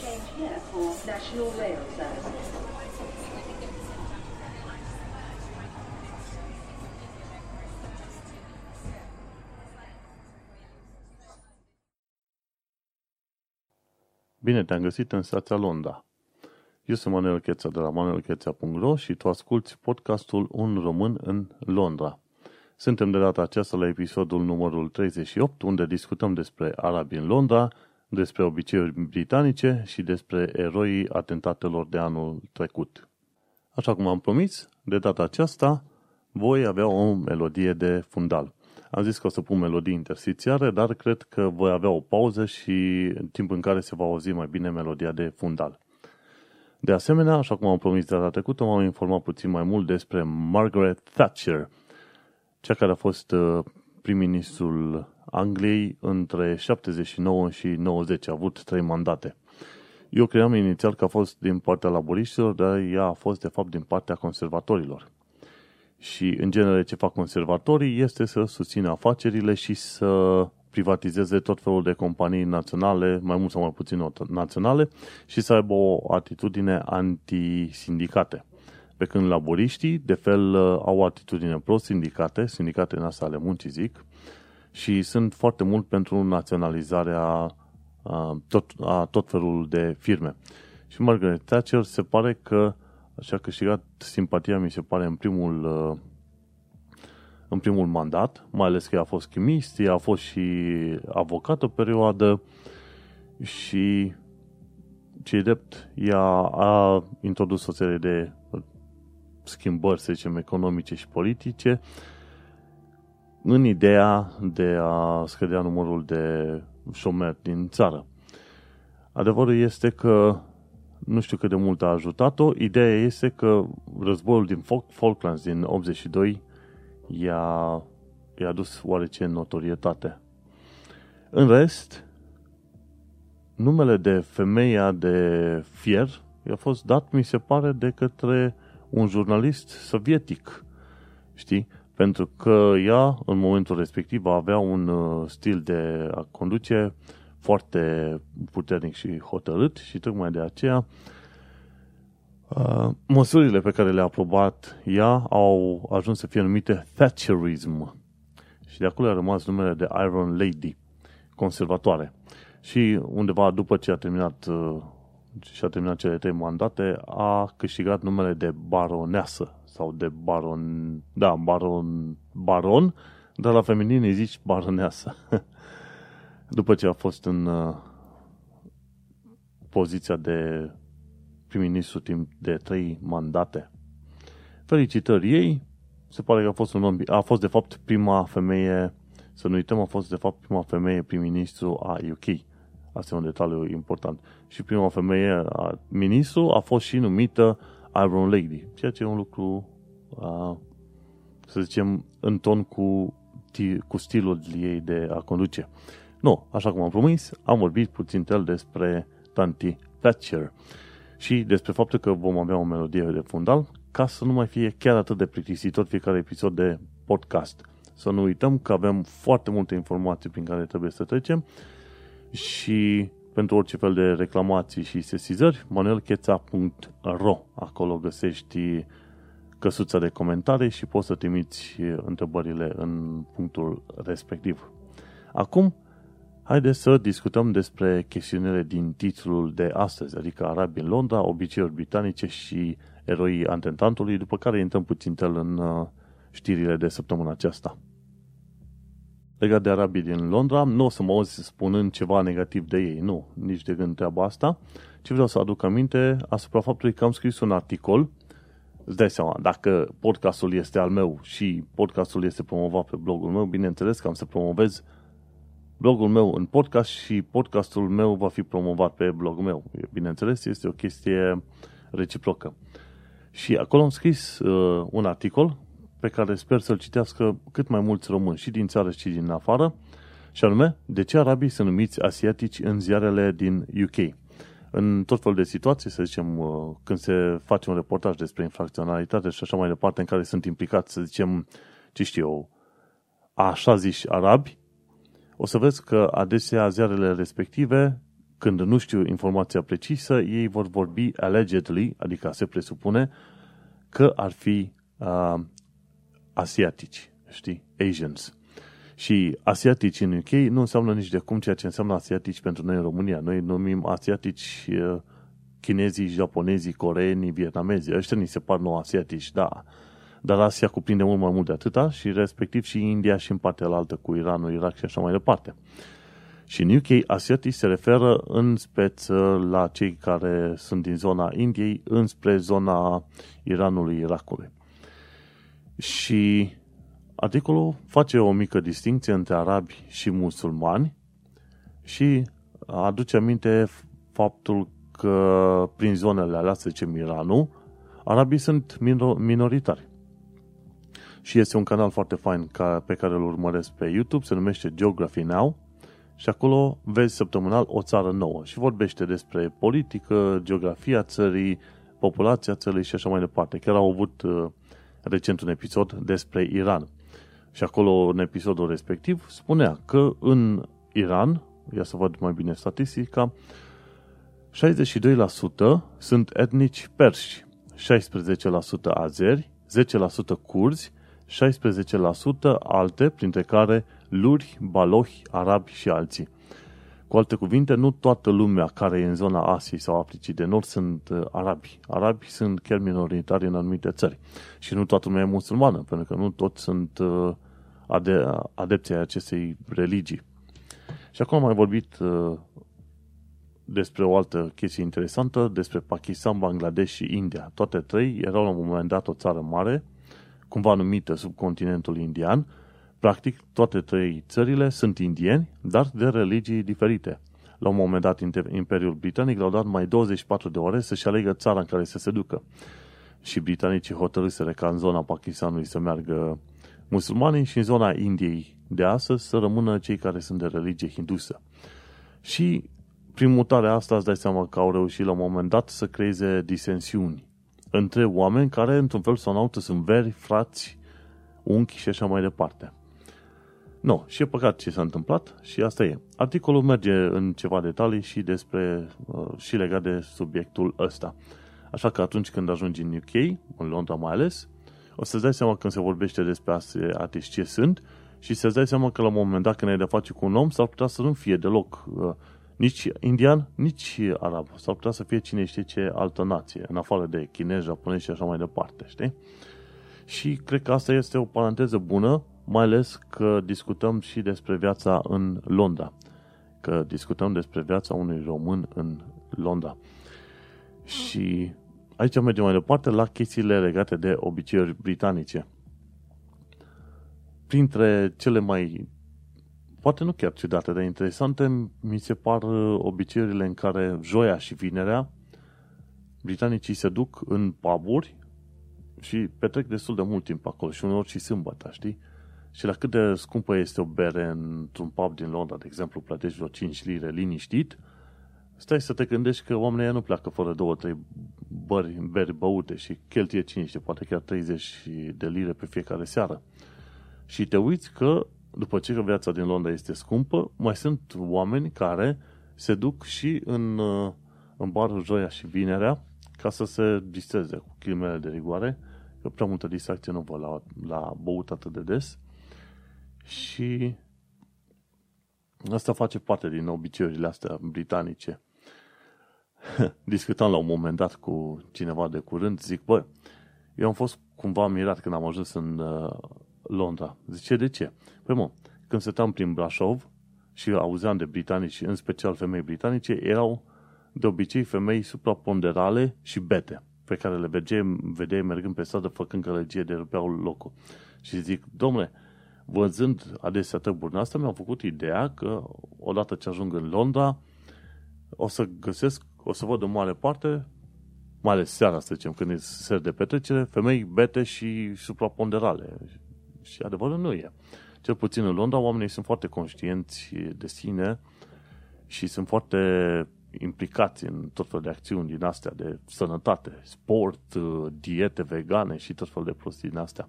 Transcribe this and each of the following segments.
Change here for National Rail Service. Bine te-am găsit în stația Londra. Eu sunt Manuel Cheța de la manuelcheța.ro și tu asculti podcastul Un român în Londra. Suntem de data aceasta la episodul numărul 38, unde discutăm despre arabi în Londra, despre obiceiuri britanice și despre eroii atentatelor de anul trecut. Așa cum am promis, de data aceasta voi avea o melodie de fundal. Am zis că o să pun melodii interstițiare, dar cred că voi avea o pauză și în timp în care se va auzi mai bine melodia de fundal. De asemenea, așa cum am promis de data trecută, m-am informat puțin mai mult despre Margaret Thatcher, cea care a fost uh, prim-ministrul Angliei între 79 și 90. A avut trei mandate. Eu cream inițial că a fost din partea laboriștilor, dar ea a fost de fapt din partea conservatorilor. Și în genere ce fac conservatorii este să susțină afacerile și să privatizeze tot felul de companii naționale, mai mult sau mai puțin naționale, și să aibă o atitudine anti-sindicate. Pe când laboriștii, de fel, au o atitudine pro-sindicate, sindicate în asta ale muncii zic, și sunt foarte mult pentru naționalizarea a tot, a tot felul de firme. Și Margaret Thatcher se pare că și-a câștigat simpatia, mi se pare, în primul, în primul mandat, mai ales că ea a fost chimist, ea a fost și avocat o perioadă și ce drept, ea a introdus o serie de schimbări, să zicem, economice și politice în ideea de a scădea numărul de șomeri din țară. Adevărul este că nu știu cât de mult a ajutat-o. Ideea este că războiul din Falklands din 82 i-a, i-a adus oarece notorietate. În rest, numele de femeia de fier i-a fost dat, mi se pare, de către un jurnalist sovietic. Știi? Pentru că ea, în momentul respectiv, avea un uh, stil de a conduce foarte puternic și hotărât și tocmai de aceea uh, măsurile pe care le-a aprobat ea au ajuns să fie numite Thatcherism și de acolo a rămas numele de Iron Lady, conservatoare. Și undeva după ce a terminat uh, și a terminat cele trei mandate, a câștigat numele de baroneasă sau de baron, da, baron, baron, dar la feminin îi zici baroneasă. După ce a fost în uh, poziția de prim-ministru timp de trei mandate. Felicitări ei, se pare că a fost un om, a fost de fapt prima femeie, să nu uităm, a fost de fapt prima femeie prim-ministru a UK. Asta e un detaliu important. Și prima femeie a ministru a fost și numită Iron Lady, ceea ce e un lucru, a, să zicem, în ton cu, cu stilul ei de a conduce. Nu, așa cum am promis, am vorbit puțin el despre Tanti Thatcher și despre faptul că vom avea o melodie de fundal ca să nu mai fie chiar atât de plictisitor fiecare episod de podcast. Să nu uităm că avem foarte multe informații prin care trebuie să trecem și pentru orice fel de reclamații și sesizări, manuelcheța.ro Acolo găsești căsuța de comentarii și poți să trimiți întrebările în punctul respectiv. Acum, haideți să discutăm despre chestiunile din titlul de astăzi, adică Arabi în Londra, obiceiuri britanice și eroii antentantului, după care intrăm puțin în uh, știrile de săptămâna aceasta legat de arabii din Londra, nu o să mă auzi spunând ceva negativ de ei, nu, nici de gând treaba asta, ci vreau să aduc aminte asupra faptului că am scris un articol, îți dai seama, dacă podcastul este al meu și podcastul este promovat pe blogul meu, bineînțeles că am să promovez blogul meu în podcast și podcastul meu va fi promovat pe blogul meu. Bineînțeles, este o chestie reciprocă. Și acolo am scris uh, un articol pe care sper să-l citească cât mai mulți români, și din țară și din afară, și anume, de ce arabii sunt numiți asiatici în ziarele din UK? În tot felul de situații, să zicem, uh, când se face un reportaj despre infracționalitate și așa mai departe, în care sunt implicați, să zicem, ce știu eu, așa zici arabi, o să vezi că adesea ziarele respective când nu știu informația precisă, ei vor vorbi allegedly, adică se presupune că ar fi uh, asiatici, știi, Asians. Și asiatici în UK nu înseamnă nici de cum ceea ce înseamnă asiatici pentru noi în România. Noi numim asiatici uh, chinezii, japonezii, coreenii, vietnamezii. Ăștia ni se par nou asiatici, da. Dar Asia cuprinde mult mai mult de atâta și respectiv și India și în partea altă cu Iranul, Irak și așa mai departe. Și în UK, asiatici se referă în speță la cei care sunt din zona Indiei înspre zona Iranului, Irakului. Și articolul face o mică distinție între arabi și musulmani și aduce aminte faptul că prin zonele alea, să zicem Iranul, arabii sunt minoritari. Și este un canal foarte fain ca, pe care îl urmăresc pe YouTube, se numește Geography Now și acolo vezi săptămânal o țară nouă și vorbește despre politică, geografia țării, populația țării și așa mai departe. Chiar au avut uh, recent un episod despre Iran. Și acolo, în episodul respectiv, spunea că în Iran, ia să văd mai bine statistica, 62% sunt etnici perși, 16% azeri, 10% curzi, 16% alte, printre care luri, balohi, arabi și alții. Cu alte cuvinte, nu toată lumea care e în zona Asiei sau Africii de Nord sunt uh, arabi. Arabi sunt chiar minoritari în anumite țări. Și nu toată lumea e musulmană, pentru că nu toți sunt uh, ade- adepții acestei religii. Și acum am mai vorbit uh, despre o altă chestie interesantă, despre Pakistan, Bangladesh și India. Toate trei erau la un moment dat o țară mare, cumva numită subcontinentul indian. Practic, toate trei țările sunt indieni, dar de religii diferite. La un moment dat, Imperiul Britanic le-au dat mai 24 de ore să-și alegă țara în care să se ducă. Și britanicii hotărâsere ca în zona Pakistanului să meargă musulmanii și în zona Indiei de astăzi să rămână cei care sunt de religie hindusă. Și prin mutarea asta îți dai seama că au reușit la un moment dat să creeze disensiuni între oameni care, într-un fel sau în altul, sunt veri, frați, unchi și așa mai departe. Nu, no, și e păcat ce s-a întâmplat și asta e. Articolul merge în ceva detalii și despre uh, și legat de subiectul ăsta. Așa că atunci când ajungi în UK, în Londra mai ales, o să-ți dai seama când se vorbește despre artiști ce sunt și să-ți dai seama că la un moment dat când ai de face cu un om s-ar putea să nu fie deloc uh, nici indian, nici arab. S-ar putea să fie cine știe ce altă nație, în afară de chinezi, japonezi și așa mai departe, știi? Și cred că asta este o paranteză bună, mai ales că discutăm și despre viața în Londra. Că discutăm despre viața unui român în Londra. Și aici mergem mai departe la chestiile legate de obiceiuri britanice. Printre cele mai poate nu chiar ciudate, dar interesante, mi se par uh, obiceiurile în care joia și vinerea britanicii se duc în puburi și petrec destul de mult timp acolo și uneori și sâmbătă, știi? Și la cât de scumpă este o bere într-un pub din Londra, de exemplu, plătești vreo 5 lire liniștit, stai să te gândești că oamenii nu pleacă fără două, trei bări, beri băute și cheltuie 5, poate chiar 30 de lire pe fiecare seară. Și te uiți că după ce viața din Londra este scumpă, mai sunt oameni care se duc și în, uh, în barul joia și vinerea ca să se distreze cu chilmele de rigoare, că prea multă distracție nu vă la, la băut atât de des. Și asta face parte din obiceiurile astea britanice. Discutam la un moment dat cu cineva de curând, zic, bă, eu am fost cumva mirat când am ajuns în uh, Londra. Zice, de ce? Păi mă, când stăteam prin Brașov și auzeam de britanici, în special femei britanice, erau de obicei femei supraponderale și bete, pe care le vedeai, vedeai mergând pe stradă făcând călăgie de rupeau locul. Și zic, domnule, văzând adesea tăburi asta, mi-am făcut ideea că odată ce ajung în Londra, o să găsesc, o să văd în mare parte, mai ales seara, să zicem, când e ser de petrecere, femei bete și supraponderale. Și adevărul nu e. Cel puțin în Londra, oamenii sunt foarte conștienți de sine și sunt foarte implicați în tot felul de acțiuni din astea de sănătate, sport, diete vegane și tot felul de prostii din astea.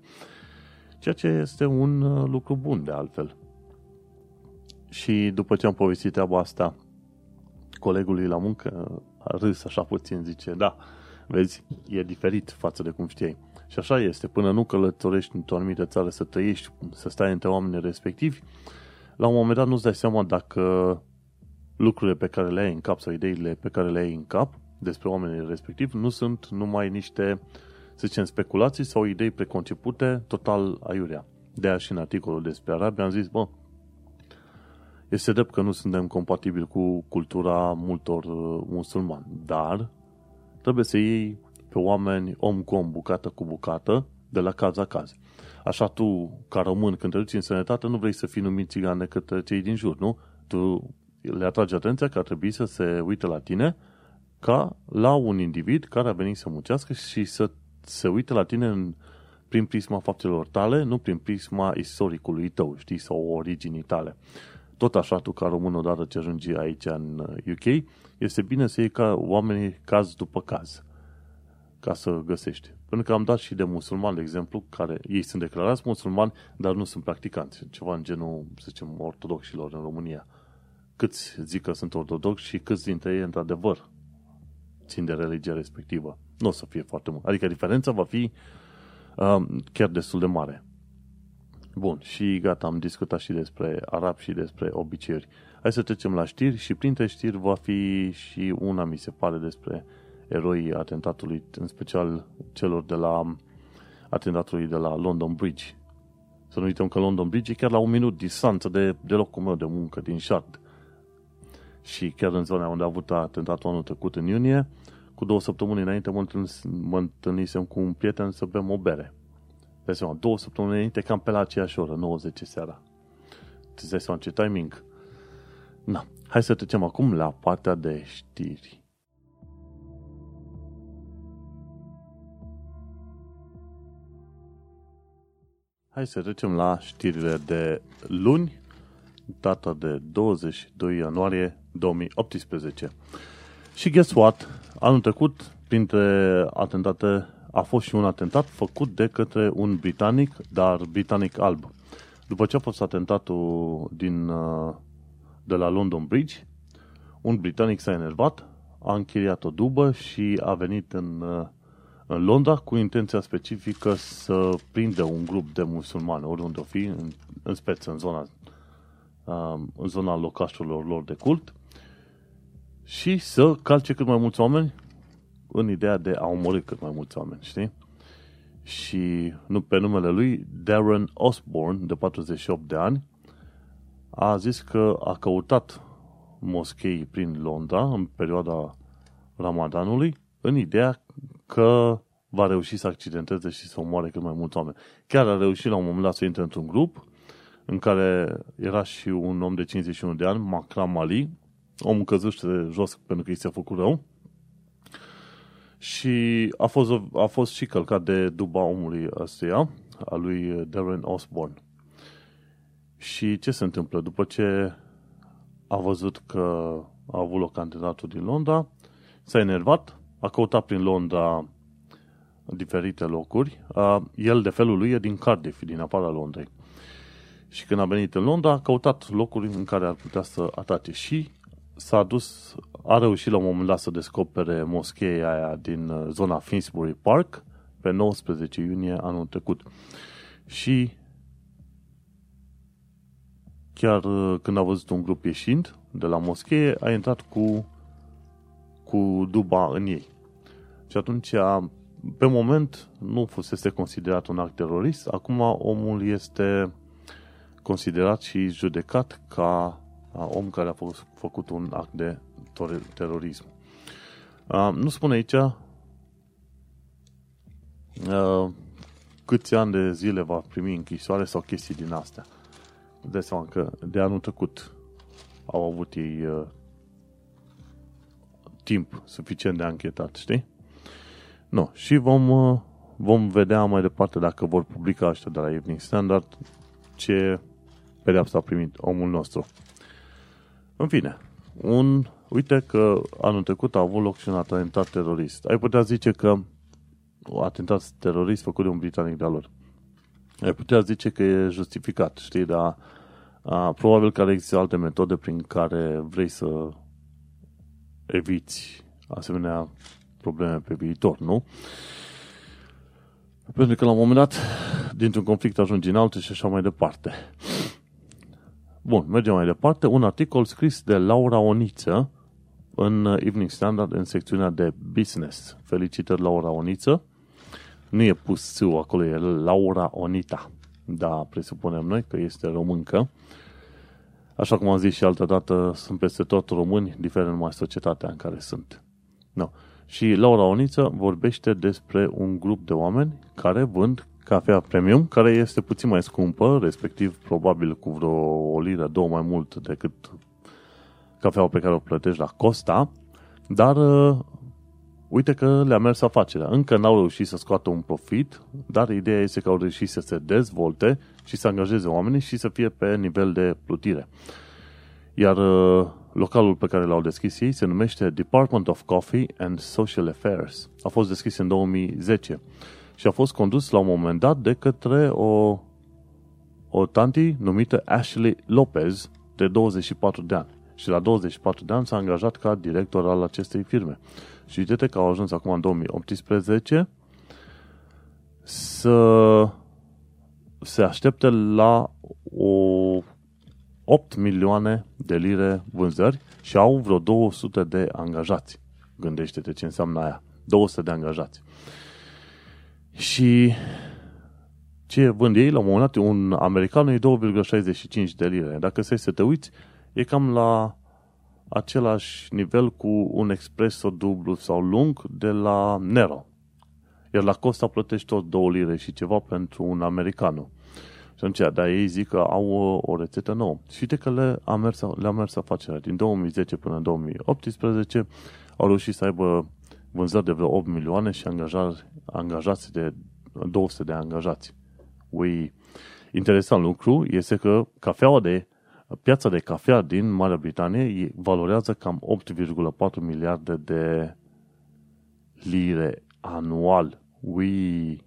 Ceea ce este un uh, lucru bun de altfel. Și după ce am povestit treaba asta colegului la muncă a râs așa puțin, zice, da, vezi, e diferit față de cum știai. Și așa este, până nu călătorești într-o anumită țară să trăiești, să stai între oameni respectivi, la un moment dat nu-ți dai seama dacă lucrurile pe care le ai în cap sau ideile pe care le ai în cap despre oamenii respectivi nu sunt numai niște, să zicem, speculații sau idei preconcepute total aiurea. De aia și în articolul despre Arabia am zis, bă, este drept că nu suntem compatibili cu cultura multor uh, musulmani, dar trebuie să iei pe oameni om cu om, bucată cu bucată, de la caz la caz. Așa tu, ca român, când te duci în sănătate, nu vrei să fii numit țigan de către cei din jur, nu? Tu le atragi atenția că ar trebui să se uite la tine ca la un individ care a venit să muncească și să se uite la tine în, prin prisma faptelor tale, nu prin prisma istoricului tău, știi, sau originii tale. Tot așa, tu ca român, odată ce ajungi aici în UK, este bine să iei ca oamenii caz după caz ca să găsești. Pentru că am dat și de musulmani, de exemplu, care ei sunt declarați musulmani, dar nu sunt practicanți. Ceva în genul, să zicem, ortodoxilor în România. Câți zic că sunt ortodoxi și câți dintre ei, într-adevăr, țin de religia respectivă. Nu o să fie foarte mult. Adică diferența va fi uh, chiar destul de mare. Bun, și gata, am discutat și despre arab și despre obiceiuri. Hai să trecem la știri și printre știri va fi și una, mi se pare, despre eroii atentatului, în special celor de la atentatului de la London Bridge. Să nu uităm că London Bridge e chiar la un minut distanță de, de locul meu de muncă din Shard. Și chiar în zona unde a avut atentatul anul trecut în iunie, cu două săptămâni înainte mă, mă întâlnisem cu un prieten să bem o bere. Dai seama, două săptămâni înainte, cam pe la aceeași oră, 90 seara. Ți dai seama ce timing? Na, hai să trecem acum la partea de știri. Hai să trecem la știrile de luni, data de 22 ianuarie 2018. Și guess what? Anul trecut, printre atentate, a fost și un atentat făcut de către un britanic, dar britanic alb. După ce a fost atentatul din, uh, de la London Bridge, un britanic s-a enervat, a închiriat o dubă și a venit în uh, în Londra cu intenția specifică să prindă un grup de musulmani, oriunde o fi, în, în speță în zona, um, în zona locașurilor lor de cult, și să calce cât mai mulți oameni în ideea de a omorâ cât mai mulți oameni, știi? Și nu pe numele lui, Darren Osborne, de 48 de ani, a zis că a căutat moschei prin Londra în perioada Ramadanului în ideea că va reuși să accidenteze și să omoare cât mai mulți oameni. Chiar a reușit la un moment dat să intre într-un grup în care era și un om de 51 de ani, Makram Ali, omul căzuște jos pentru că i s-a făcut rău, și a fost, a fost și călcat de duba omului ăstuia, a lui Darren Osborne. Și ce se întâmplă? După ce a văzut că a avut loc candidatul din Londra, s-a enervat, a căutat prin Londra diferite locuri. El, de felul lui, e din Cardiff, din afara Londrei. Și când a venit în Londra, a căutat locuri în care ar putea să atace și s-a dus, a reușit la un moment dat să descopere moscheea aia din uh, zona Finsbury Park pe 19 iunie anul trecut. Și chiar uh, când a văzut un grup ieșind de la moschee, a intrat cu cu duba în ei. Și atunci, pe moment, nu fusese considerat un act terorist, acum omul este considerat și judecat ca om care a fost făcut un act de terorism. Nu spune aici câți ani de zile va primi închisoare sau chestii din astea. De seama că de anul trecut au avut ei timp suficient de anchetat, știi? Nu. Și vom, uh, vom vedea mai departe dacă vor publica ăștia de la Evening Standard ce pedeapsă a primit omul nostru. În fine, un, uite că anul trecut a avut loc și un atentat terorist. Ai putea zice că un atentat terorist făcut de un britanic de lor. Ai putea zice că e justificat, știi, dar a, probabil că există alte metode prin care vrei să eviți asemenea probleme pe viitor, nu? Pentru că la un moment dat, dintr-un conflict ajungi în altul și așa mai departe. Bun, mergem mai departe. Un articol scris de Laura Oniță în Evening Standard în secțiunea de business. Felicitări, Laura Oniță. Nu e pus țiu acolo, e Laura Onita. Da, presupunem noi că este româncă. Așa cum am zis și altă dată, sunt peste tot români, diferă numai societatea în care sunt. No. Și Laura Oniță vorbește despre un grup de oameni care vând cafea premium, care este puțin mai scumpă, respectiv probabil cu vreo o liră, două mai mult decât cafeaua pe care o plătești la Costa, dar uh, uite că le-a mers afacerea. Încă n-au reușit să scoată un profit, dar ideea este că au reușit să se dezvolte și să angajeze oamenii și să fie pe nivel de plutire. Iar uh, localul pe care l-au deschis ei se numește Department of Coffee and Social Affairs. A fost deschis în 2010 și a fost condus la un moment dat de către o, o tanti numită Ashley Lopez de 24 de ani. Și la 24 de ani s-a angajat ca director al acestei firme. Și uite că au ajuns acum în 2018 să se aștepte la o 8 milioane de lire vânzări și au vreo 200 de angajați. Gândește-te ce înseamnă aia. 200 de angajați. Și ce vând ei, la un moment dat, un american e 2,65 de lire. Dacă să te uiți, e cam la același nivel cu un espresso dublu sau lung de la Nero. Iar la Costa plătești tot 2 lire și ceva pentru un americanu. Și atunci, dar ei zic că au o, o rețetă nouă. Și uite că le-a mers, le-a mers afacerea. Din 2010 până în 2018 au reușit să aibă vânzări de vreo 8 milioane și angajați, angajați de 200 de angajați. Ui, interesant lucru este că cafeaua de piața de cafea din Marea Britanie valorează cam 8,4 miliarde de lire anual. Ui,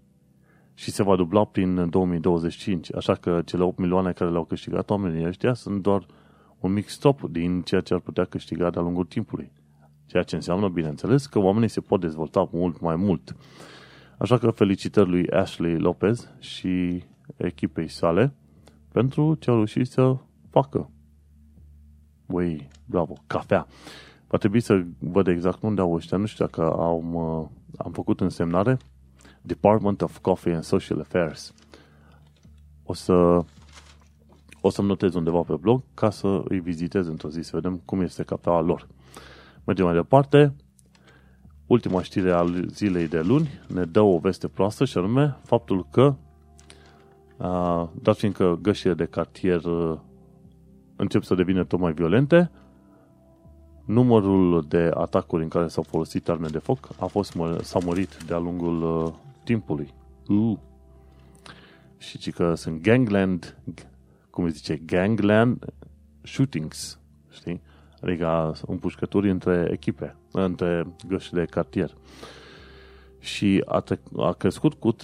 și se va dubla prin 2025. Așa că cele 8 milioane care le-au câștigat oamenii ăștia sunt doar un mic stop din ceea ce ar putea câștiga de-a lungul timpului. Ceea ce înseamnă, bineînțeles, că oamenii se pot dezvolta mult mai mult. Așa că felicitări lui Ashley Lopez și echipei sale pentru ce au reușit să facă. Ui, bravo, cafea. Va trebui să văd exact unde au ăștia. Nu știu dacă am, am făcut însemnare. Department of Coffee and Social Affairs. O să o să-mi notez undeva pe blog ca să îi vizitez într-o zi, să vedem cum este cafeaua lor. Mergem mai departe. Ultima știre al zilei de luni ne dă o veste proastă și anume faptul că dat fiindcă gășile de cartier încep să devină tot mai violente, numărul de atacuri în care s-au folosit arme de foc a fost s-a mărit de-a lungul timpului. Uh. Și ci că sunt gangland, cum zice, gangland shootings, știi? Adică împușcături între echipe, între găși de cartier. Și a, tre- a crescut cu 13%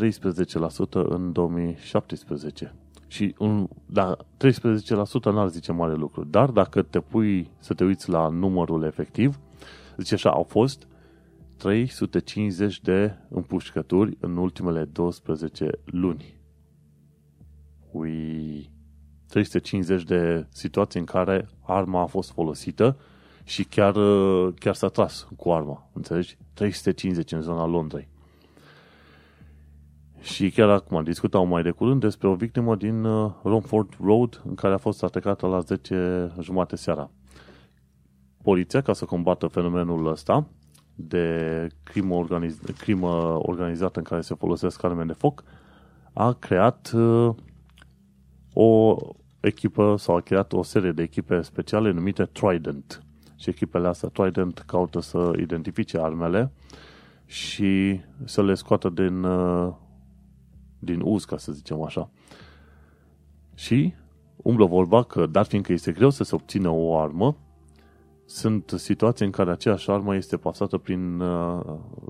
în 2017. Și un, da, 13% n-ar zice mare lucru. Dar dacă te pui să te uiți la numărul efectiv, zice așa, au fost 350 de împușcături în ultimele 12 luni. Ui, 350 de situații în care arma a fost folosită și chiar, chiar s-a tras cu arma. Înțelegi? 350 în zona Londrei. Și chiar acum discutau mai de curând despre o victimă din uh, Romford Road în care a fost atacată la 10 jumate seara. Poliția, ca să combată fenomenul ăsta de crimă, organiz- crimă organizată în care se folosesc arme de foc, a creat uh, o echipă sau a creat o serie de echipe speciale numite Trident. Și echipele astea Trident caută să identifice armele și să le scoată din, uh, din uz, ca să zicem așa. Și umblă vorba că, dar fiindcă este greu să se obțină o armă, sunt situații în care aceeași armă este pasată prin, uh,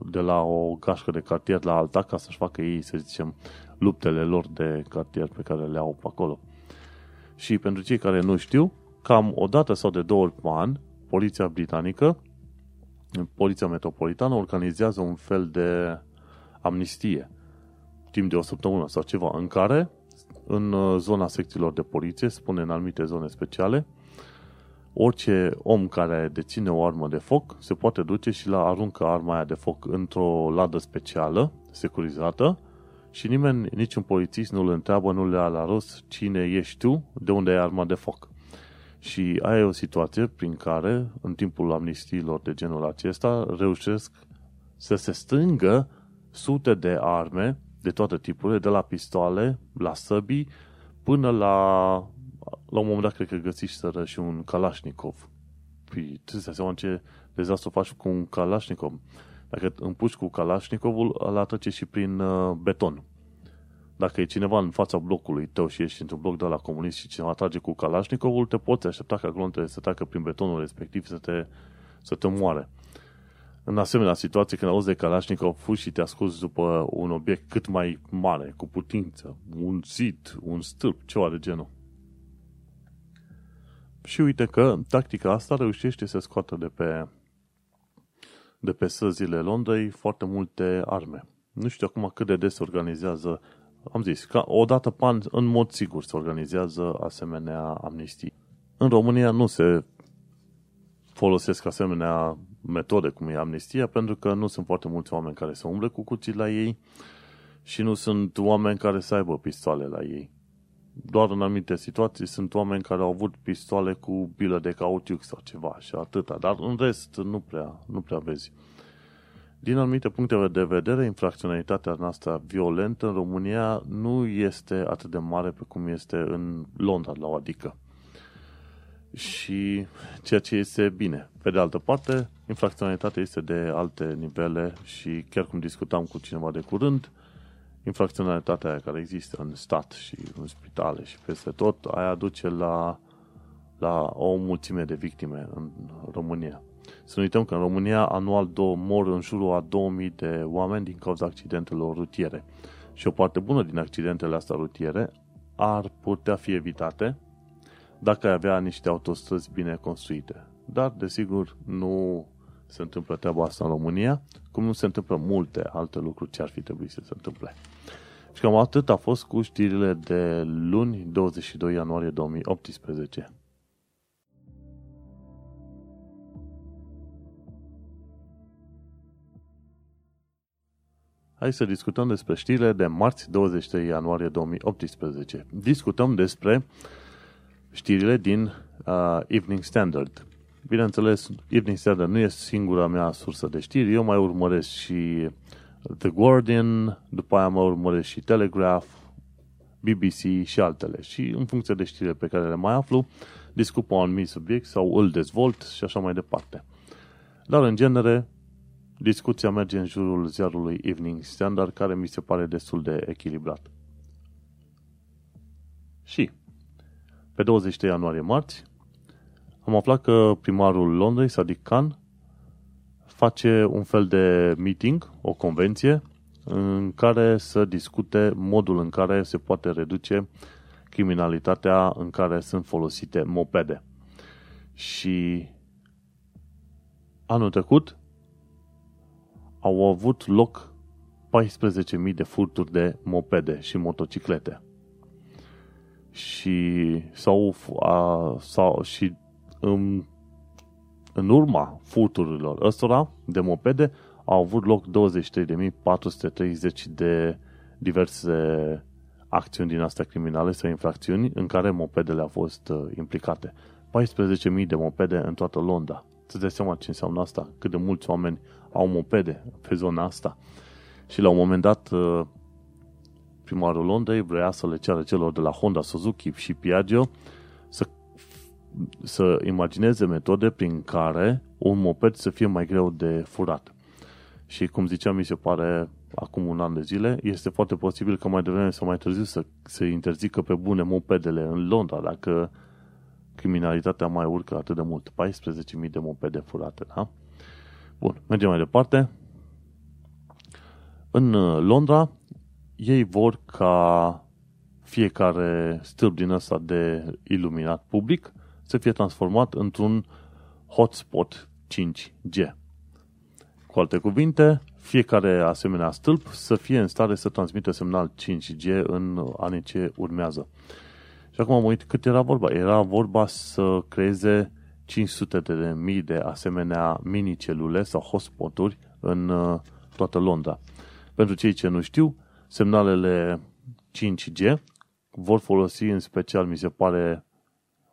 de la o gașcă de cartier la alta ca să-și facă ei, să zicem, luptele lor de cartier pe care le au pe acolo. Și pentru cei care nu știu, cam o dată sau de două ori pe an, poliția britanică Poliția Metropolitană organizează un fel de amnistie timp de o săptămână sau ceva, în care în uh, zona secțiilor de poliție, spune în anumite zone speciale, orice om care deține o armă de foc se poate duce și la aruncă arma aia de foc într-o ladă specială, securizată, și nimeni, niciun polițist nu îl întreabă, nu le ia la rost cine ești tu, de unde ai arma de foc. Și aia e o situație prin care, în timpul amnistiilor de genul acesta, reușesc să se strângă sute de arme de toate tipurile, de la pistoale, la săbii, până la, la un moment dat, cred că găsiți și un Kalashnikov. Păi, trebuie să seama ce dezastru faci cu un Kalashnikov. Dacă împuși cu Kalashnikovul, ăla trece și prin uh, beton. Dacă e cineva în fața blocului tău și ești într-un bloc de la comunist și cineva trage cu Kalashnikovul, te poți aștepta că acolo trebuie să treacă prin betonul respectiv să te, să te moare. În asemenea situație, când auzi de Kalashnikov, fugi și te asculti după un obiect cât mai mare, cu putință, un zid, un stâlp, ceva de genul. Și uite că tactica asta reușește să scoată de pe, de pe săzile Londrei foarte multe arme. Nu știu acum cât de des se organizează, am zis, ca o dată pan, în mod sigur se organizează asemenea amnistii. În România nu se folosesc asemenea metode cum e amnistia, pentru că nu sunt foarte mulți oameni care să umble cu cuții la ei și nu sunt oameni care să aibă pistoale la ei. Doar în anumite situații sunt oameni care au avut pistoale cu bilă de cauciuc sau ceva și atâta, dar în rest nu prea, nu prea vezi. Din anumite puncte de vedere, infracționalitatea noastră violentă în România nu este atât de mare pe cum este în Londra, la o adică și ceea ce este bine. Pe de altă parte, infracționalitatea este de alte nivele și chiar cum discutam cu cineva de curând, infracționalitatea aia care există în stat și în spitale și peste tot, aia duce la, la o mulțime de victime în România. Să nu uităm că în România anual mor în jurul a 2000 de oameni din cauza accidentelor rutiere. Și o parte bună din accidentele astea rutiere ar putea fi evitate dacă ai avea niște autostrăzi bine construite. Dar, desigur, nu se întâmplă treaba asta în România, cum nu se întâmplă multe alte lucruri ce ar fi trebuit să se întâmple. Și cam atât a fost cu știrile de luni, 22 ianuarie 2018. Hai să discutăm despre știrile de marți 23 ianuarie 2018. Discutăm despre știrile din uh, Evening Standard. Bineînțeles, Evening Standard nu este singura mea sursă de știri, eu mai urmăresc și The Guardian, după aia mă urmăresc și Telegraph, BBC și altele. Și în funcție de știrile pe care le mai aflu, discut pe un anumit subiect sau îl dezvolt și așa mai departe. Dar, în genere, discuția merge în jurul ziarului Evening Standard, care mi se pare destul de echilibrat. Și pe 20 ianuarie marți, am aflat că primarul Londrei, Sadiq Khan, face un fel de meeting, o convenție, în care să discute modul în care se poate reduce criminalitatea în care sunt folosite mopede. Și anul trecut au avut loc 14.000 de furturi de mopede și motociclete și sau, a, sau și în, în urma furturilor ăstora de mopede au avut loc 23.430 de diverse acțiuni din astea criminale sau infracțiuni în care mopedele au fost uh, implicate. 14.000 de mopede în toată Londra. Să dai seama ce înseamnă asta? Cât de mulți oameni au mopede pe zona asta. Și la un moment dat uh, primarul Londrei vrea să le ceară celor de la Honda, Suzuki și Piaggio să, să imagineze metode prin care un moped să fie mai greu de furat. Și cum ziceam, mi se pare acum un an de zile, este foarte posibil că mai devreme sau mai târziu să se interzică pe bune mopedele în Londra, dacă criminalitatea mai urcă atât de mult. 14.000 de mopede furate, da? Bun, mergem mai departe. În Londra ei vor ca fiecare stâlp din ăsta de iluminat public să fie transformat într-un hotspot 5G. Cu alte cuvinte, fiecare asemenea stâlp să fie în stare să transmită semnal 5G în anii ce urmează. Și acum am uit cât era vorba. Era vorba să creeze 500 de mii de asemenea mini-celule sau hotspoturi în uh, toată Londra. Pentru cei ce nu știu, semnalele 5G vor folosi în special, mi se pare,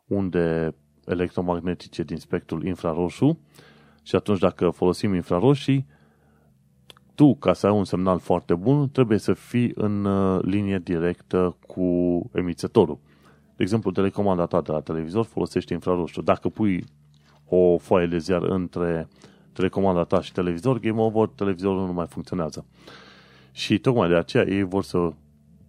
unde electromagnetice din spectrul infraroșu și atunci dacă folosim infraroșii, tu, ca să ai un semnal foarte bun, trebuie să fii în uh, linie directă cu emițătorul. De exemplu, telecomanda ta de la televizor folosește infraroșu. Dacă pui o foaie de ziar între telecomanda ta și televizor, game over, televizorul nu mai funcționează. Și tocmai de aceea ei vor să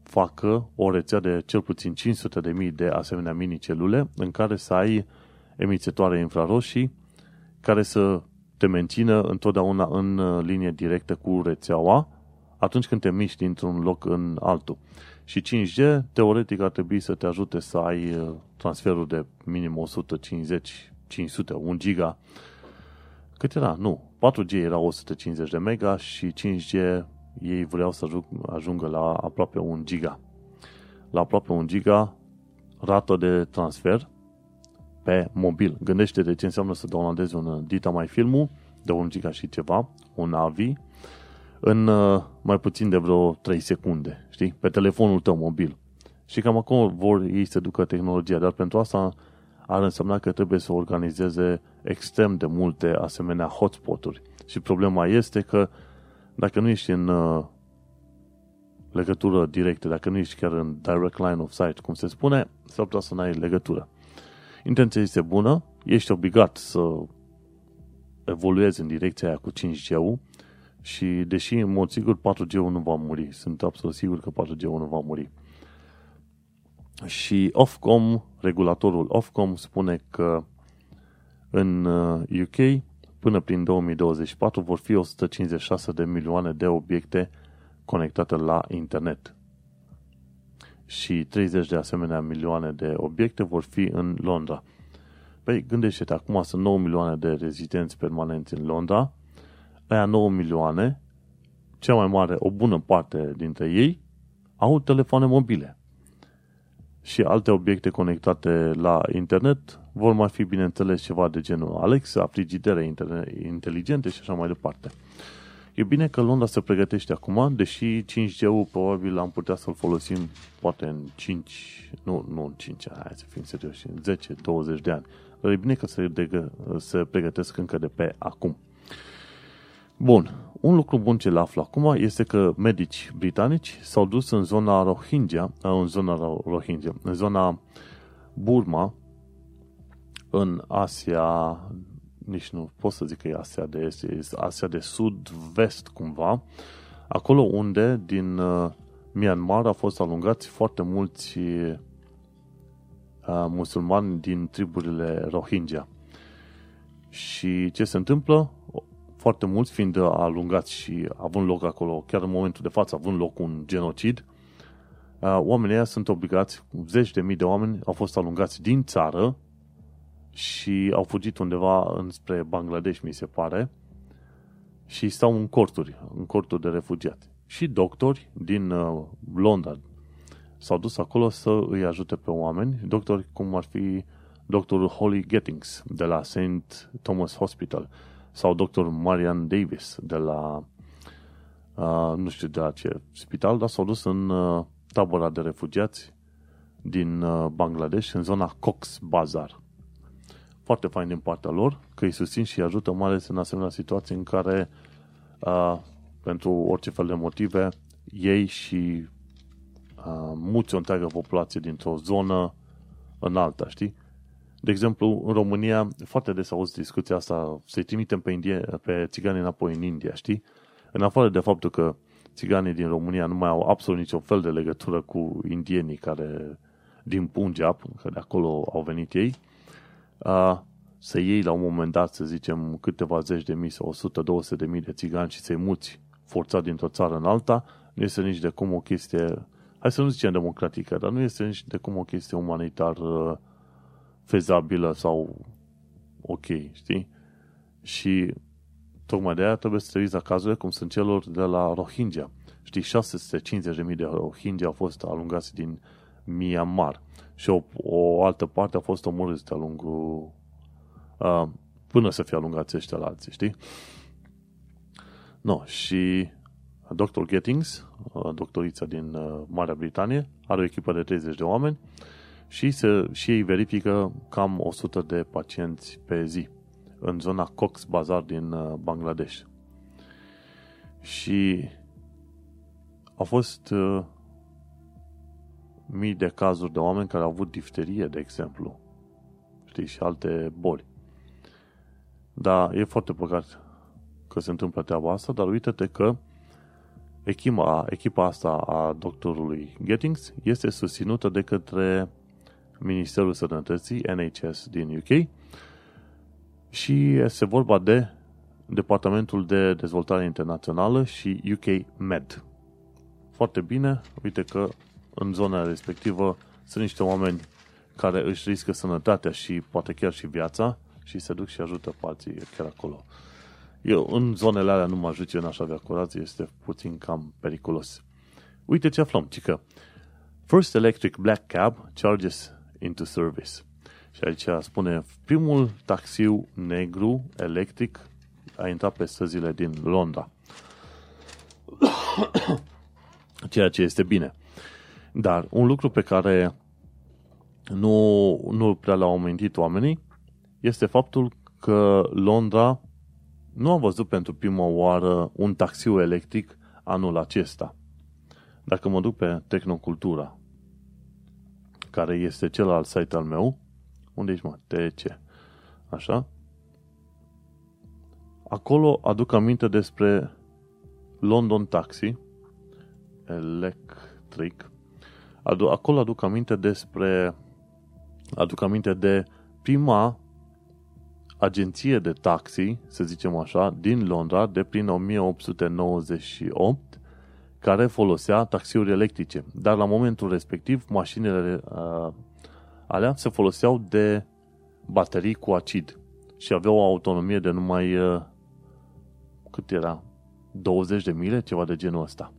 facă o rețea de cel puțin 500.000 de asemenea mini-celule în care să ai emițătoare infraroșii care să te mențină întotdeauna în uh, linie directă cu rețeaua atunci când te miști dintr-un loc în altul. Și 5G, teoretic, ar trebui să te ajute să ai uh, transferul de minim 150, 500, 1 giga. Cât era? Nu. 4G era 150 de mega și 5G ei vreau să ajungă la aproape 1 giga. La aproape 1 giga rată de transfer pe mobil. Gândește de ce înseamnă să downloadezi un Dita mai filmul de 1 giga și ceva, un AVI, în uh, mai puțin de vreo 3 secunde, știi? Pe telefonul tău mobil. Și cam acolo vor ei să ducă tehnologia, dar pentru asta ar însemna că trebuie să organizeze extrem de multe asemenea hotspoturi. Și problema este că dacă nu ești în uh, legătură directă, dacă nu ești chiar în direct line of sight, cum se spune, s-ar putea să n-ai legătură. Intenția este bună, ești obligat să evoluezi în direcția aia cu 5G-ul și deși în mod sigur 4G-ul nu va muri, sunt absolut sigur că 4G-ul nu va muri. Și Ofcom, regulatorul Ofcom spune că în UK uh, până prin 2024 vor fi 156 de milioane de obiecte conectate la internet. Și 30 de asemenea milioane de obiecte vor fi în Londra. Păi gândește-te, acum sunt 9 milioane de rezidenți permanenți în Londra, aia 9 milioane, cea mai mare, o bună parte dintre ei, au telefoane mobile. Și alte obiecte conectate la internet vor mai fi, bineînțeles, ceva de genul Alexa, frigidere inteligente și așa mai departe. E bine că Londra se pregătește acum, deși 5G-ul probabil am putea să-l folosim poate în 5, nu, nu în 5 ani, hai să fim serioși, în 10-20 de ani. Dar e bine că se, degă, se pregătesc încă de pe acum. Bun, un lucru bun ce le aflu acum este că medici britanici s-au dus în zona Rohingya, în zona Rohingya, în zona Burma, în Asia, nici nu pot să zic că e Asia de Est, e Asia de Sud-Vest cumva, acolo unde din uh, Myanmar au fost alungați foarte mulți uh, musulmani din triburile Rohingya. Și ce se întâmplă? Foarte mulți fiind alungați și având loc acolo, chiar în momentul de față, având loc un genocid, uh, oamenii ăia sunt obligați, zeci de mii de oameni au fost alungați din țară și au fugit undeva înspre Bangladesh, mi se pare, și stau în corturi, în corturi de refugiați. Și doctori din uh, Londra s-au dus acolo să îi ajute pe oameni, doctori cum ar fi doctorul Holly Gettings de la St. Thomas Hospital sau doctorul Marian Davis de la uh, nu știu de la ce spital, dar s-au dus în uh, tabăra de refugiați din uh, Bangladesh, în zona Cox Bazar foarte fain din partea lor, că îi susțin și îi ajută, mai ales în asemenea situații în care, uh, pentru orice fel de motive, ei și uh, muți o întreagă populație dintr-o zonă în alta, știi? De exemplu, în România, foarte des auzi discuția asta, să-i trimitem pe, indie, pe țigani înapoi în India, știi? În afară de faptul că țiganii din România nu mai au absolut niciun fel de legătură cu indienii care din Punjab, că de acolo au venit ei, a, să iei la un moment dat, să zicem, câteva zeci de mii sau 100-200 de mii de țigani și să-i muți forțat dintr-o țară în alta, nu este nici de cum o chestie, hai să nu zicem democratică, dar nu este nici de cum o chestie umanitar uh, fezabilă sau ok, știi? Și Tocmai de aia trebuie să te uiți la cazurile cum sunt celor de la Rohingya. Știi, 650.000 de Rohingya au fost alungați din Myanmar și o, o altă parte a fost omorâți de-a lungul uh, până să fie alungați ăștia la alții, știi? No, și Dr. Gettings, uh, doctorița din uh, Marea Britanie, are o echipă de 30 de oameni și, se, și ei verifică cam 100 de pacienți pe zi în zona Cox Bazar din uh, Bangladesh. Și au fost uh, mii de cazuri de oameni care au avut difterie, de exemplu. Știi, și alte boli. Dar e foarte păcat că se întâmplă treaba asta, dar uite-te că echipa, echipa asta a doctorului Gettings este susținută de către Ministerul Sănătății, NHS din UK, și este vorba de Departamentul de Dezvoltare Internațională și UK Med. Foarte bine, uite că în zona respectivă sunt niște oameni care își riscă sănătatea și poate chiar și viața și se duc și ajută pe alții chiar acolo. Eu, în zonele alea nu mă ajut, eu n-aș avea curație, este puțin cam periculos. Uite ce aflăm, cică. First Electric Black Cab charges into service. Și aici spune, primul taxiu negru electric a intrat pe străzile din Londra. Ceea ce este bine. Dar un lucru pe care nu, nu prea l-au amintit oamenii este faptul că Londra nu a văzut pentru prima oară un taxiu electric anul acesta. Dacă mă duc pe Tehnocultura, care este celălalt site al meu, unde ești mă? TC. Așa? Acolo aduc aminte despre London Taxi, electric. Acolo aduc aminte despre aduc aminte de prima agenție de taxi, să zicem așa, din Londra de prin 1898 care folosea taxiuri electrice. Dar la momentul respectiv, mașinile uh, alea se foloseau de baterii cu acid și aveau o autonomie de numai uh, cât era? 20 de mile, ceva de genul ăsta.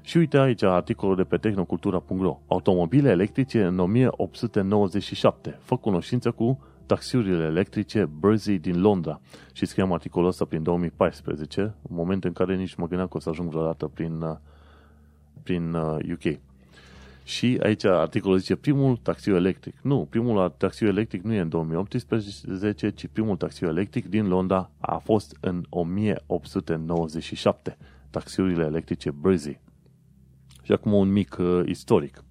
Și uite aici articolul de pe tehnocultura.ro Automobile electrice în 1897. Fă cunoștință cu taxiurile electrice Bursey din Londra. Și scriam articolul ăsta prin 2014, în moment în care nici mă gândeam că o să ajung vreodată prin, uh, prin UK. Uh, și aici articolul zice primul taxiu electric. Nu, primul taxiu electric nu e în 2018, ci primul taxiu electric din Londra a fost în 1897. Taxiurile electrice Bursey. Și acum un mic uh, istoric.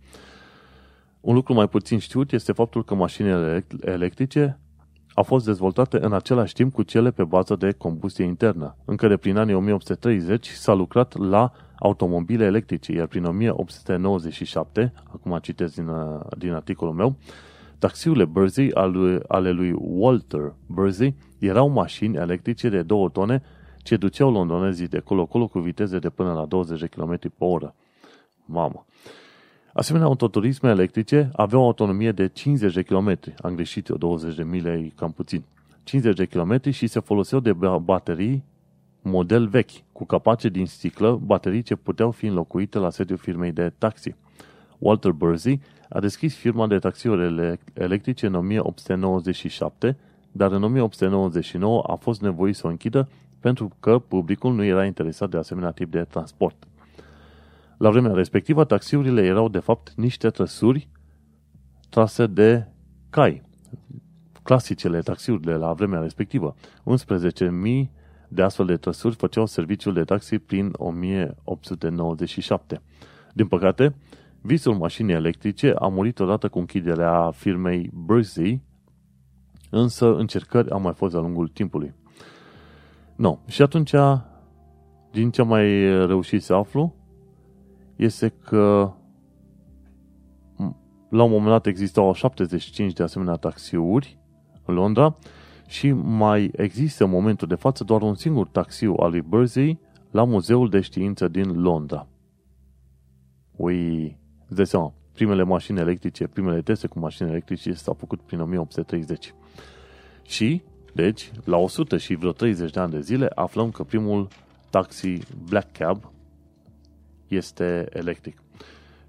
Un lucru mai puțin știut este faptul că mașinile electrice au fost dezvoltate în același timp cu cele pe bază de combustie internă. Încă de prin anii 1830 s-a lucrat la automobile electrice, iar prin 1897, acum citesc din, din articolul meu, taxiurile Bursey ale lui Walter Bursey erau mașini electrice de 2 tone ce duceau londonezii de colo-colo cu viteze de până la 20 de km pe oră. Mamă! Asemenea, autoturisme electrice aveau o autonomie de 50 de km. Am greșit eu, 20 de mile e cam puțin. 50 de km și se foloseau de baterii model vechi, cu capace din sticlă, baterii ce puteau fi înlocuite la sediul firmei de taxi. Walter Bursey a deschis firma de taxiuri electrice în 1897, dar în 1899 a fost nevoit să o închidă pentru că publicul nu era interesat de asemenea tip de transport. La vremea respectivă, taxiurile erau de fapt niște trăsuri trase de cai. Clasicele taxiuri de la vremea respectivă. 11.000 de astfel de trăsuri făceau serviciul de taxi prin 1897. Din păcate, visul mașinii electrice a murit odată cu închiderea firmei Bursey, însă încercări au mai fost de-a lungul timpului. No. Și atunci, din ce mai reușit să aflu, este că la un moment dat existau 75 de asemenea taxiuri în Londra și mai există în momentul de față doar un singur taxiu al lui Bursey la Muzeul de Știință din Londra. Ui, îți dai seama, primele mașini electrice, primele teste cu mașini electrice s-au făcut prin 1830. Și Deci, la 100 și vreo 30 de ani de zile, aflăm că primul taxi Black Cab este electric.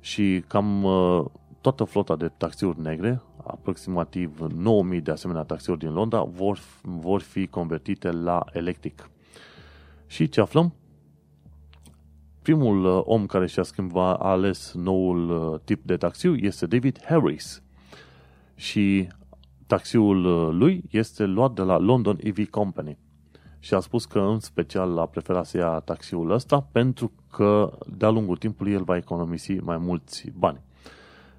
Și cam uh, toată flota de taxiuri negre, aproximativ 9000 de asemenea taxiuri din Londra, vor, vor fi convertite la electric. Și ce aflăm? Primul uh, om care și-a schimbat, a ales noul uh, tip de taxiu este David Harris. Și taxiul uh, lui este luat de la London EV Company. Și a spus că în special a preferat să ia taxiul ăsta pentru că de-a lungul timpului el va economisi mai mulți bani.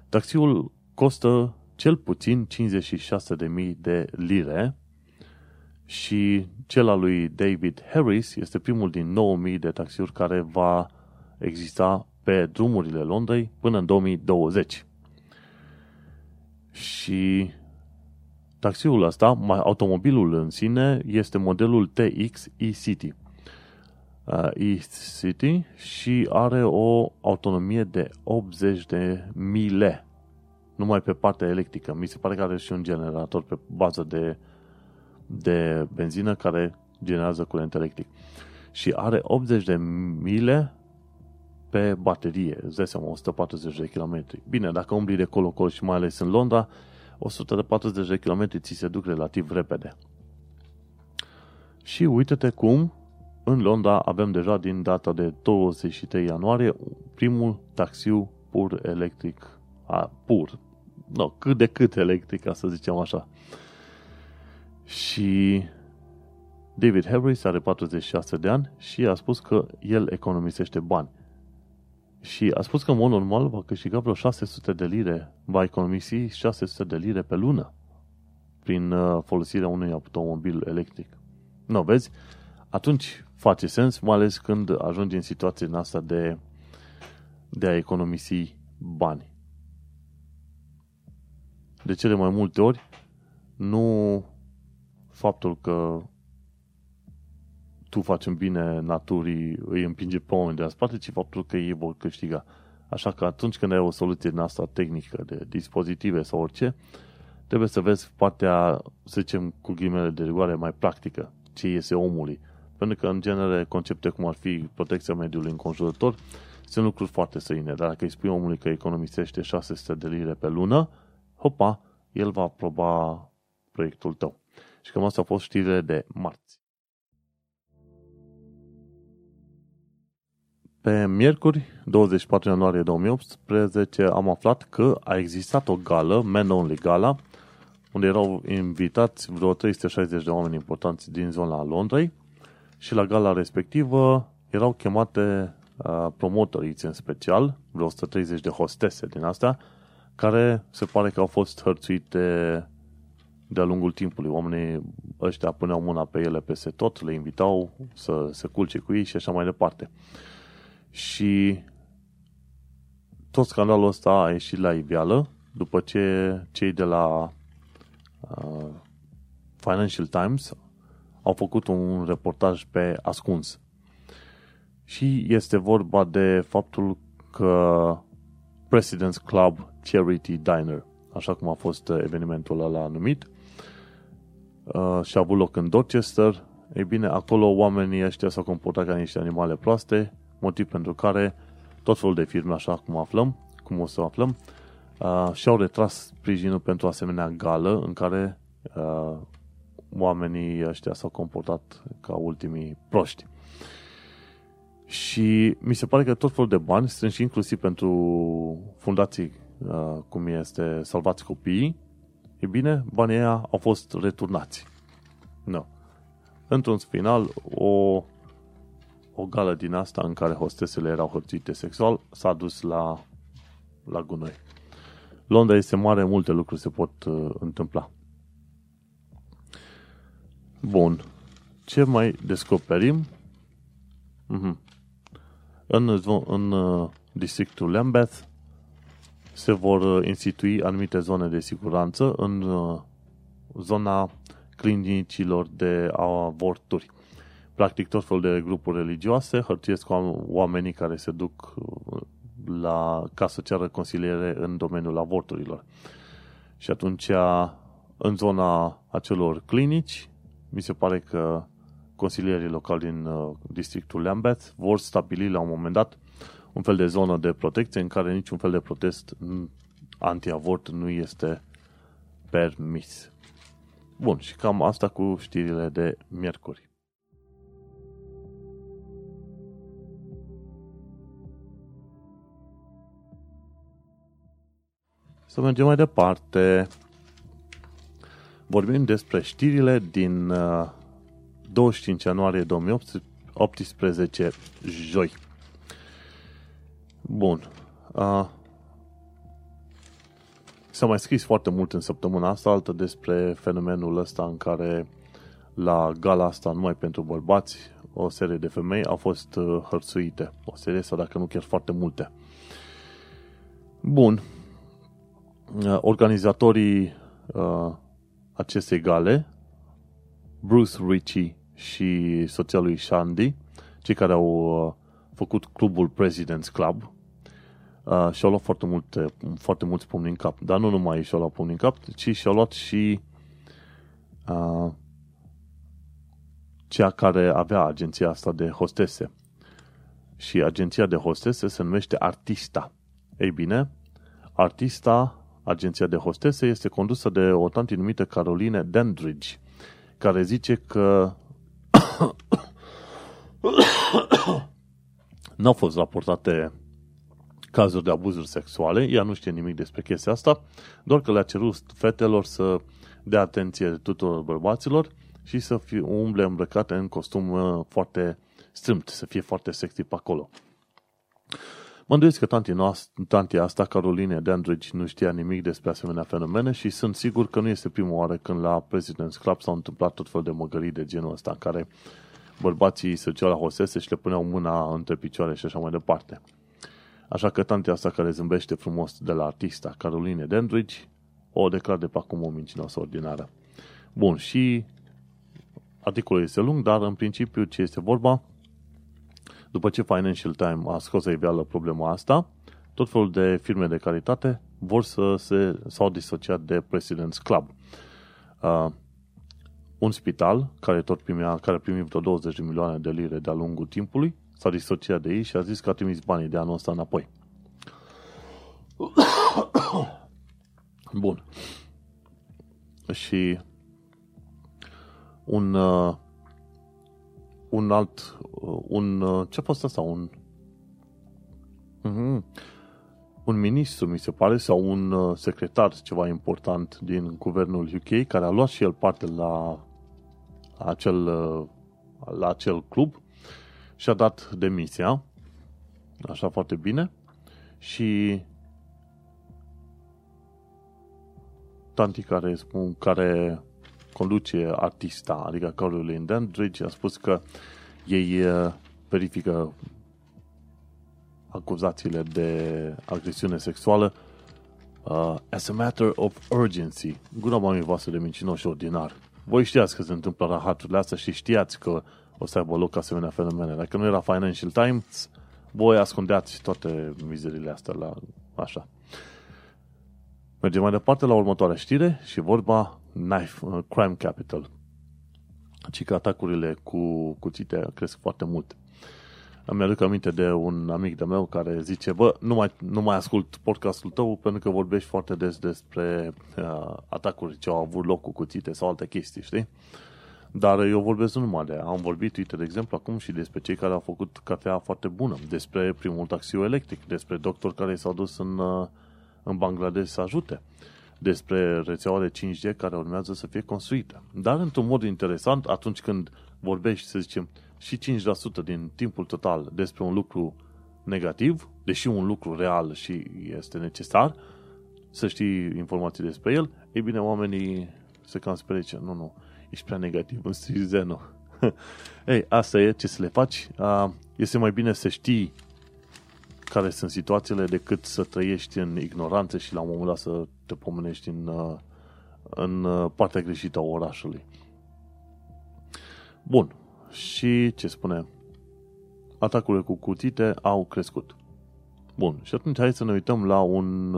Taxiul costă cel puțin 56.000 de lire și cel al lui David Harris este primul din 9.000 de taxiuri care va exista pe drumurile Londrei până în 2020. Și taxiul ăsta, automobilul în sine, este modelul TX e-City. Uh, e-City și are o autonomie de 80 de mile numai pe partea electrică. Mi se pare că are și un generator pe bază de, de benzină care generează curent electric. Și are 80 de mile pe baterie, îți dai seama, 140 de km. Bine, dacă umbli de colo-colo și mai ales în Londra, 140 de km ți se duc relativ repede. Și uite-te cum în Londra avem deja din data de 23 ianuarie primul taxiu pur electric, a, pur, no, cât de cât electric, ca să zicem așa. Și David Harris are 46 de ani și a spus că el economisește bani. Și a spus că, în mod normal, va câștiga vreo 600 de lire, va economisi 600 de lire pe lună prin uh, folosirea unui automobil electric. Nu, vezi? Atunci face sens, mai ales când ajungi în situația în asta de, de a economisi bani. De cele mai multe ori, nu faptul că tu faci în bine naturii, îi împinge pe oameni de la spate, ci faptul că ei vor câștiga. Așa că atunci când ai o soluție din asta tehnică, de dispozitive sau orice, trebuie să vezi partea, să zicem, cu ghimele de rigoare mai practică, ce iese omului. Pentru că, în genere, concepte cum ar fi protecția mediului înconjurător sunt lucruri foarte străine. Dar dacă îi spui omului că economisește 600 de lire pe lună, hopa, el va aproba proiectul tău. Și cam asta a fost știrile de marți. Pe miercuri, 24 ianuarie 2018, am aflat că a existat o gală, Man Only Gala, unde erau invitați vreo 360 de oameni importanți din zona Londrei și la gala respectivă erau chemate uh, promotorii în special, vreo 130 de hostese din astea, care se pare că au fost hărțuite de-a lungul timpului. Oamenii ăștia puneau mâna pe ele peste tot, le invitau să se culce cu ei și așa mai departe. Și tot scandalul ăsta a ieșit la iveală după ce cei de la uh, Financial Times au făcut un reportaj pe ascuns. Și este vorba de faptul că President's Club Charity Diner, așa cum a fost evenimentul ăla numit, uh, și a avut loc în Dorchester. Ei bine, acolo oamenii ăștia s-au comportat ca niște animale proaste, motiv pentru care tot felul de firme, așa cum aflăm, cum o să aflăm, uh, și-au retras sprijinul pentru asemenea gală în care uh, oamenii ăștia s-au comportat ca ultimii proști. Și mi se pare că tot felul de bani strânși inclusiv pentru fundații uh, cum este Salvați Copiii, e bine, banii aia au fost returnați. Nu. No. Într-un final, o, o gală din asta în care hostesele erau hărțuite sexual s-a dus la, la gunoi. Londra este mare, multe lucruri se pot uh, întâmpla. Bun. Ce mai descoperim? Mm-hmm. În, în uh, districtul Lambeth se vor uh, institui anumite zone de siguranță în uh, zona clinicilor de avorturi. Practic tot felul de grupuri religioase hărțuiesc oamenii care se duc la, ca să ceară consiliere în domeniul avorturilor. Și atunci, în zona acelor clinici, mi se pare că consilierii locali din uh, districtul Lambeth vor stabili la un moment dat un fel de zonă de protecție în care niciun fel de protest anti-avort nu este permis. Bun, și cam asta cu știrile de miercuri. Să mergem mai departe. Vorbim despre știrile din 25 uh, ianuarie 2018, joi. Bun. Uh, s-a mai scris foarte mult în săptămâna asta, altă despre fenomenul ăsta în care la gala asta, numai pentru bărbați, o serie de femei au fost uh, hărțuite. O serie sau dacă nu chiar foarte multe. Bun. Uh, organizatorii uh, acestei gale, Bruce Ritchie și soția lui Shandy, cei care au uh, făcut clubul President's Club, uh, și-au luat foarte, multe, foarte mulți pumni în cap. Dar nu numai și-au luat pumni în cap, ci și-au luat și uh, cea care avea agenția asta de hostese. Și agenția de hostese se numește Artista. Ei bine, Artista, agenția de hostese, este condusă de o tanti numită Caroline Dandridge, care zice că n-au fost raportate cazuri de abuzuri sexuale, ea nu știe nimic despre chestia asta, doar că le-a cerut fetelor să dea atenție tuturor bărbaților și să fie umble îmbrăcate în costum uh, foarte strâmt, să fie foarte sexy pe acolo. Mă îndoiesc că tanti noastră, tanti asta, Caroline de Andrigi, nu știa nimic despre asemenea fenomene și sunt sigur că nu este prima oară când la President's Club s-au întâmplat tot fel de măgării de genul ăsta, în care bărbații se duceau la hosese și le puneau mâna între picioare și așa mai departe. Așa că tantea asta care zâmbește frumos de la artista Caroline Dendridge o declar de pe acum o mincinoasă ordinară. Bun, și articolul este lung, dar în principiu ce este vorba, după ce Financial Times a scos să iveală problema asta, tot felul de firme de caritate vor să se, s-au disociat de President's Club. Uh, un spital care tot primea, care primi vreo 20 de milioane de lire de-a lungul timpului, s-a disociat de ei și a zis că a trimis banii de anul ăsta înapoi. Bun. Și un uh, un alt uh, un uh, ce a fost asta? Un uh-huh, un ministru, mi se pare, sau un uh, secretar ceva important din guvernul UK care a luat și el parte la acel, uh, la acel club și-a dat demisia, așa foarte bine, și tanti care spun, care conduce artista, adică Caroline Dandridge, a spus că ei uh, verifică acuzațiile de agresiune sexuală uh, as a matter of urgency. Gura mamei voastre de mincinoși ordinar. Voi știați că se întâmplă rahaturile astea și știați că o să aibă loc asemenea fenomene. Dacă nu era Financial Times, voi ascundeați toate mizerile astea la așa. Mergem mai departe la următoarea știre și vorba Knife, uh, Crime Capital. Ci că atacurile cu cuțite cresc foarte mult. Îmi aduc aminte de un amic de meu care zice, bă, nu mai, nu mai ascult podcastul tău pentru că vorbești foarte des despre uh, atacuri ce au avut loc cu cuțite sau alte chestii, știi? Dar eu vorbesc nu numai de aia. Am vorbit, uite, de exemplu, acum și despre cei care au făcut cafea foarte bună, despre primul taxiu electric, despre doctori care s-au dus în, uh, în Bangladesh să ajute, despre rețeaua de 5G care urmează să fie construită. Dar, într-un mod interesant, atunci când vorbești, să zicem, și 5% din timpul total despre un lucru negativ, deși un lucru real și este necesar să știi informații despre el, ei bine, oamenii se cam sperie, nu, nu, ești prea negativ în stil zeno. Ei, asta e, ce să le faci? Este mai bine să știi care sunt situațiile decât să trăiești în ignoranță și la un moment dat să te pomenești în, în partea greșită a orașului. Bun. Și ce spune? Atacurile cu cutite au crescut. Bun. Și atunci hai să ne uităm la un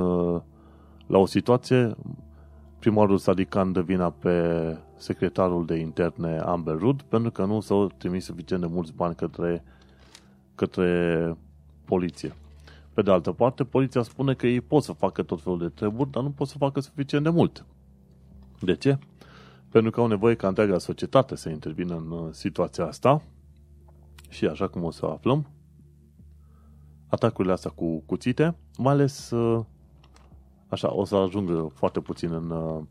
la o situație primarul Sadikan dă vina pe secretarul de interne Amber Rudd pentru că nu s-au trimis suficient de mulți bani către, către poliție. Pe de altă parte, poliția spune că ei pot să facă tot felul de treburi, dar nu pot să facă suficient de mult. De ce? Pentru că au nevoie ca întreaga societate să intervină în uh, situația asta și așa cum o să aflăm, atacurile astea cu cuțite, mai ales uh, așa, o să ajungă foarte puțin în uh,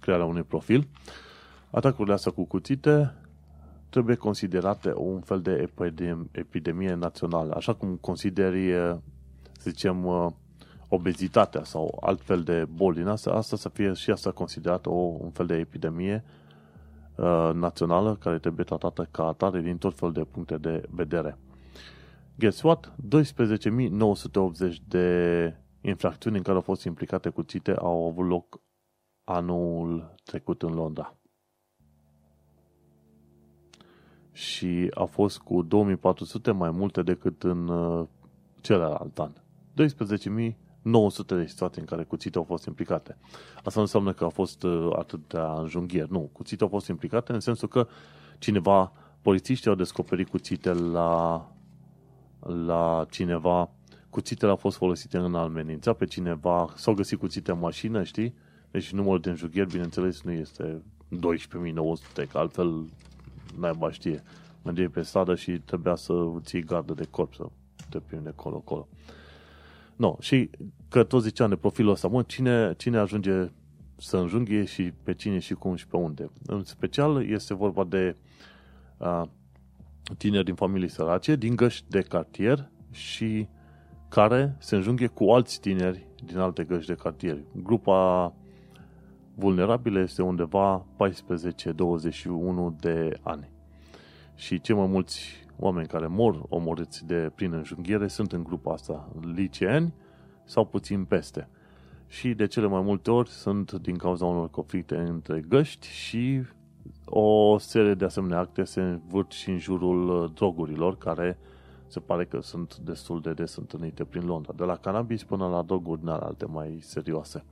crearea unui profil. Atacurile astea cu cuțite trebuie considerate un fel de epidemie națională, așa cum consideri, să zicem, obezitatea sau altfel de boli din asta, asta să fie și asta considerată o, un fel de epidemie uh, națională care trebuie tratată ca atare din tot fel de puncte de vedere. Guess what? 12.980 de infracțiuni în care au fost implicate cuțite au avut loc anul trecut în Londra. Și a fost cu 2400 mai multe decât în uh, celălalt an. 900 de situații în care cuțite au fost implicate. Asta nu înseamnă că au fost uh, atâtea înjunghieri. Nu, cuțite au fost implicate în sensul că cineva, polițiștii au descoperit cuțite la, la cineva, cuțitele au fost folosite în amenința pe cineva, s-au găsit cuțite în mașină, știi? Deci numărul de înjunghieri, bineînțeles, nu este 12.900, că altfel naiba știe. Mergeai pe stradă și trebuia să ții gardă de corp, să te prinde colo-colo. No, și că tot ziceam de profilul ăsta, mă, cine, cine ajunge să înjunghe și pe cine și cum și pe unde. În special este vorba de a, tineri din familii sărace, din găști de cartier și care se înjunghe cu alți tineri din alte găști de cartier. Grupa vulnerabilă este undeva 14-21 de ani. Și cei mai mulți oameni care mor omorâți de prin înjunghiere sunt în grupa asta liceeni sau puțin peste. Și de cele mai multe ori sunt din cauza unor conflicte între găști și o serie de asemenea acte se învârt și în jurul uh, drogurilor, care se pare că sunt destul de des întâlnite prin Londra, de la cannabis până la droguri din alte mai serioase.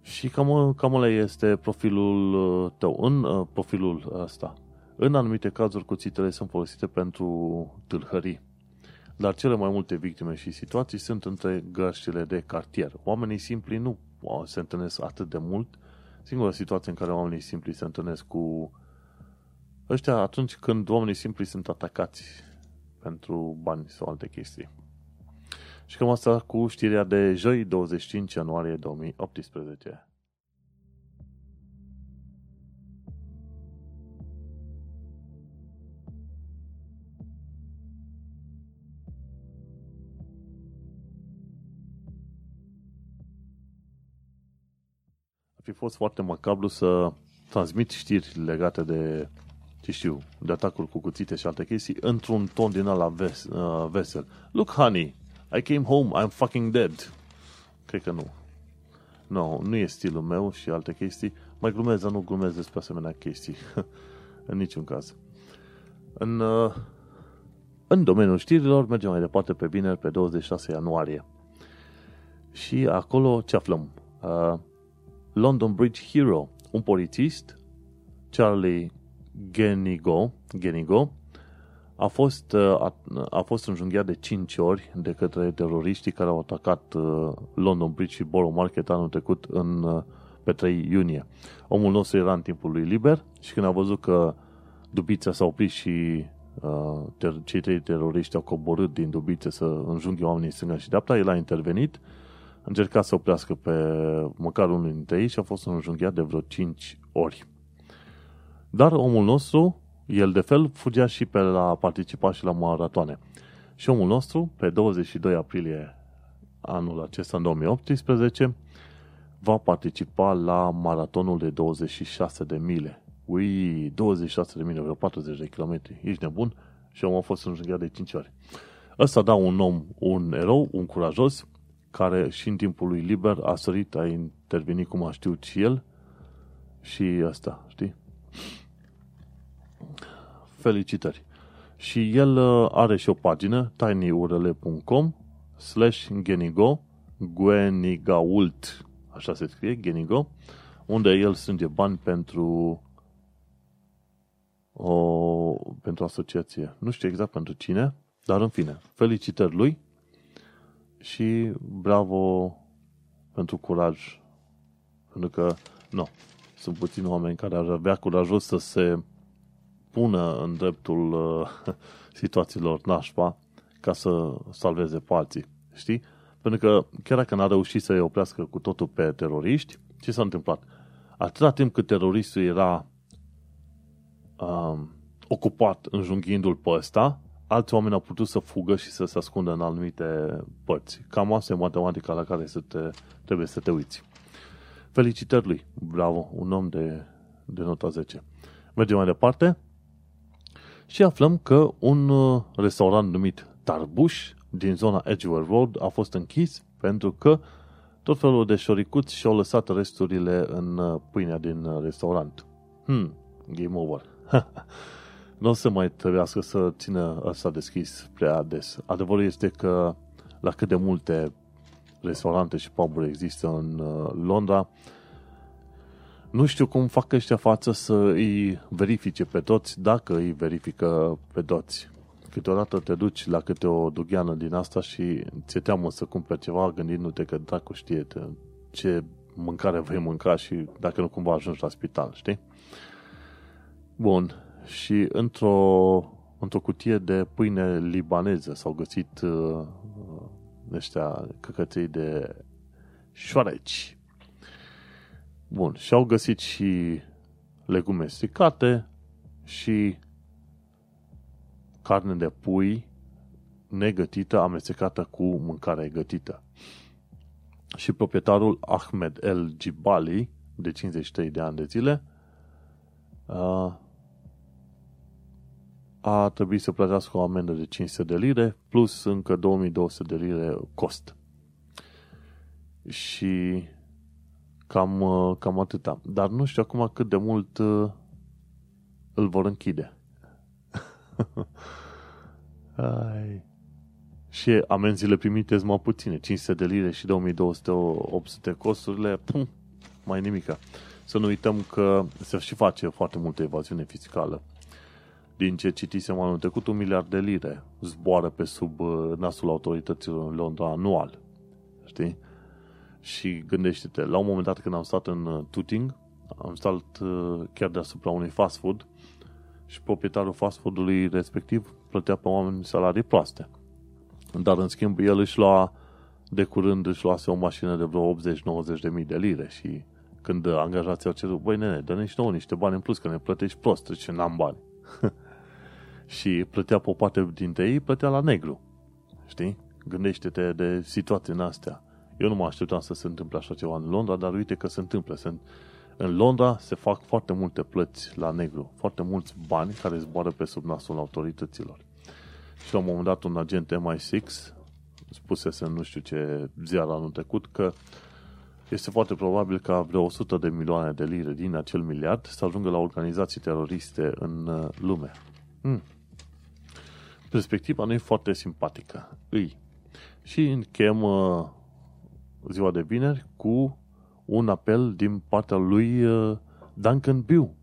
Și cam, cam ăla este profilul uh, tău. În uh, profilul ăsta, în anumite cazuri, cuțitele sunt folosite pentru tâlhării. Dar cele mai multe victime și situații sunt între găștile de cartier. Oamenii simpli nu se întâlnesc atât de mult. Singura situație în care oamenii simpli se întâlnesc cu ăștia atunci când oamenii simpli sunt atacați pentru bani sau alte chestii. Și cam asta cu știrea de joi 25 ianuarie 2018. Fi fost foarte macabru să transmit știri legate de, ce știu, de atacuri cu cuțite și alte chestii într-un ton din ala ves, uh, vesel. Look, honey, I came home, I'm fucking dead. Cred că nu. Nu, no, nu e stilul meu și alte chestii. Mai glumez, dar nu glumez despre asemenea chestii. în niciun caz. În, uh, în domeniul știrilor mergem mai departe pe vineri, pe 26 ianuarie. Și acolo ce aflăm? Uh, London Bridge Hero, un polițist, Charlie Genigo, Genigo a fost, uh, a, a fost înjunghiat de 5 ori de către teroriștii care au atacat uh, London Bridge și Borough Market anul trecut în, uh, pe 3 iunie. Omul nostru era în timpul lui liber și când a văzut că Dubița s-a oprit și uh, ter- cei trei teroriști au coborât din Dubițe să înjunghe oamenii stânga și dreapta, el a intervenit încerca să oprească pe măcar unul dintre ei și a fost înjunghiat de vreo 5 ori. Dar omul nostru, el de fel, fugea și pe la participa și la maratoane. Și omul nostru, pe 22 aprilie anul acesta, în 2018, va participa la maratonul de 26 de mile. Ui, 26 de mile, vreo 40 de kilometri. Ești nebun? Și omul a fost înjunghiat de 5 ori. Ăsta da un om, un erou, un curajos, care și în timpul lui liber a sărit, a intervenit cum a știut și el și asta, știi? Felicitări! Și el uh, are și o pagină, tinyurl.com slash genigo, guenigault, așa se scrie, genigo, unde el strânge bani pentru o, pentru asociație. Nu știu exact pentru cine, dar în fine, felicitări lui și bravo pentru curaj. Pentru că, nu, sunt puțini oameni care ar avea curajul să se pună în dreptul uh, situațiilor nașpa ca să salveze pe alții. Știi? Pentru că chiar dacă n-a reușit să-i oprească cu totul pe teroriști, ce s-a întâmplat? Atâta timp cât teroristul era um, ocupat înjunghiindu-l pe ăsta, alți oameni au putut să fugă și să se ascundă în anumite părți. Cam asta e matematica la care să te, trebuie să te uiți. Felicitări lui! Bravo! Un om de, de nota 10. Mergem mai departe și aflăm că un uh, restaurant numit Tarbush din zona Edgeware Road a fost închis pentru că tot felul de șoricuți și-au lăsat resturile în uh, pâinea din uh, restaurant. Hmm, game over. nu o să mai trebuiască să țină asta deschis prea des. Adevărul este că la cât de multe restaurante și puburi există în uh, Londra, nu știu cum fac ăștia față să îi verifice pe toți, dacă îi verifică pe toți. Câteodată te duci la câte o dugheană din asta și ți-e teamă să cumperi ceva gândindu-te că dracu știe ce mâncare vei mânca și dacă nu cumva ajungi la spital, știi? Bun. Și într-o, într-o cutie de pâine libaneză s-au găsit uh, ăștia căcăței de șoareci. Bun. Și au găsit și legume stricate și carne de pui negătită amestecată cu mâncare gătită. Și proprietarul Ahmed El Jibali, de 53 de ani de zile, a trebuit să plătească o amendă de 500 de lire plus încă 2200 de lire cost. Și cam, cam atâta. Dar nu știu acum cât de mult îl vor închide. Ai. Și amenziile primite sunt mai puține, 500 de lire și 2200 800 costurile, pum, mai nimica. Să nu uităm că se și face foarte multă evaziune fiscală. Din ce citisem anul trecut, un miliard de lire zboară pe sub uh, nasul autorităților în Londra anual. Știi? Și gândește-te, la un moment dat când am stat în uh, Tooting, am stat uh, chiar deasupra unui fast food și proprietarul fast food-ului respectiv plătea pe oameni salarii proaste. Dar în schimb el își lua de curând își luase o mașină de vreo 80-90 de mii de lire și când angajații au cerut, băi nene, dă-ne și nouă niște bani în plus, că ne plătești prost, și n-am bani. și plătea pe o parte dintre ei, plătea la negru. Știi? Gândește-te de situații în astea. Eu nu mă așteptam să se întâmple așa ceva în Londra, dar uite că se întâmplă. Sunt... În Londra se fac foarte multe plăți la negru, foarte mulți bani care zboară pe sub nasul autorităților. Și la un moment dat un agent MI6 spusese nu știu ce ziar anul trecut că este foarte probabil ca vreo 100 de milioane de lire din acel miliard să ajungă la organizații teroriste în uh, lume. Hmm. Perspectiva nu e foarte simpatică. Îi. Și încheiem uh, ziua de vineri cu un apel din partea lui uh, Duncan Bew.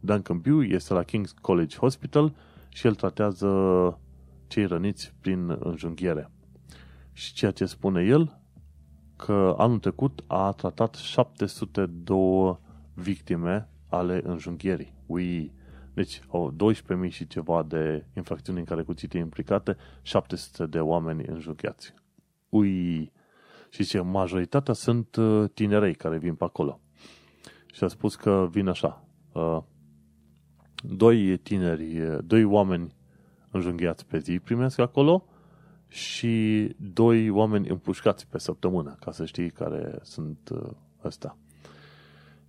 Duncan Bew este la King's College Hospital și el tratează cei răniți prin înjunghiere. Și ceea ce spune el, că anul trecut a tratat 702 victime ale înjunghierii. Ui, deci au 12.000 și ceva de infracțiuni în care cuțite implicate, 700 de oameni înjunghiați. Ui, și ce majoritatea sunt uh, tinerei care vin pe acolo. Și a spus că vin așa, uh, doi tineri, uh, doi oameni înjunghiați pe zi primesc acolo și doi oameni împușcați pe săptămână, ca să știi care sunt ăsta.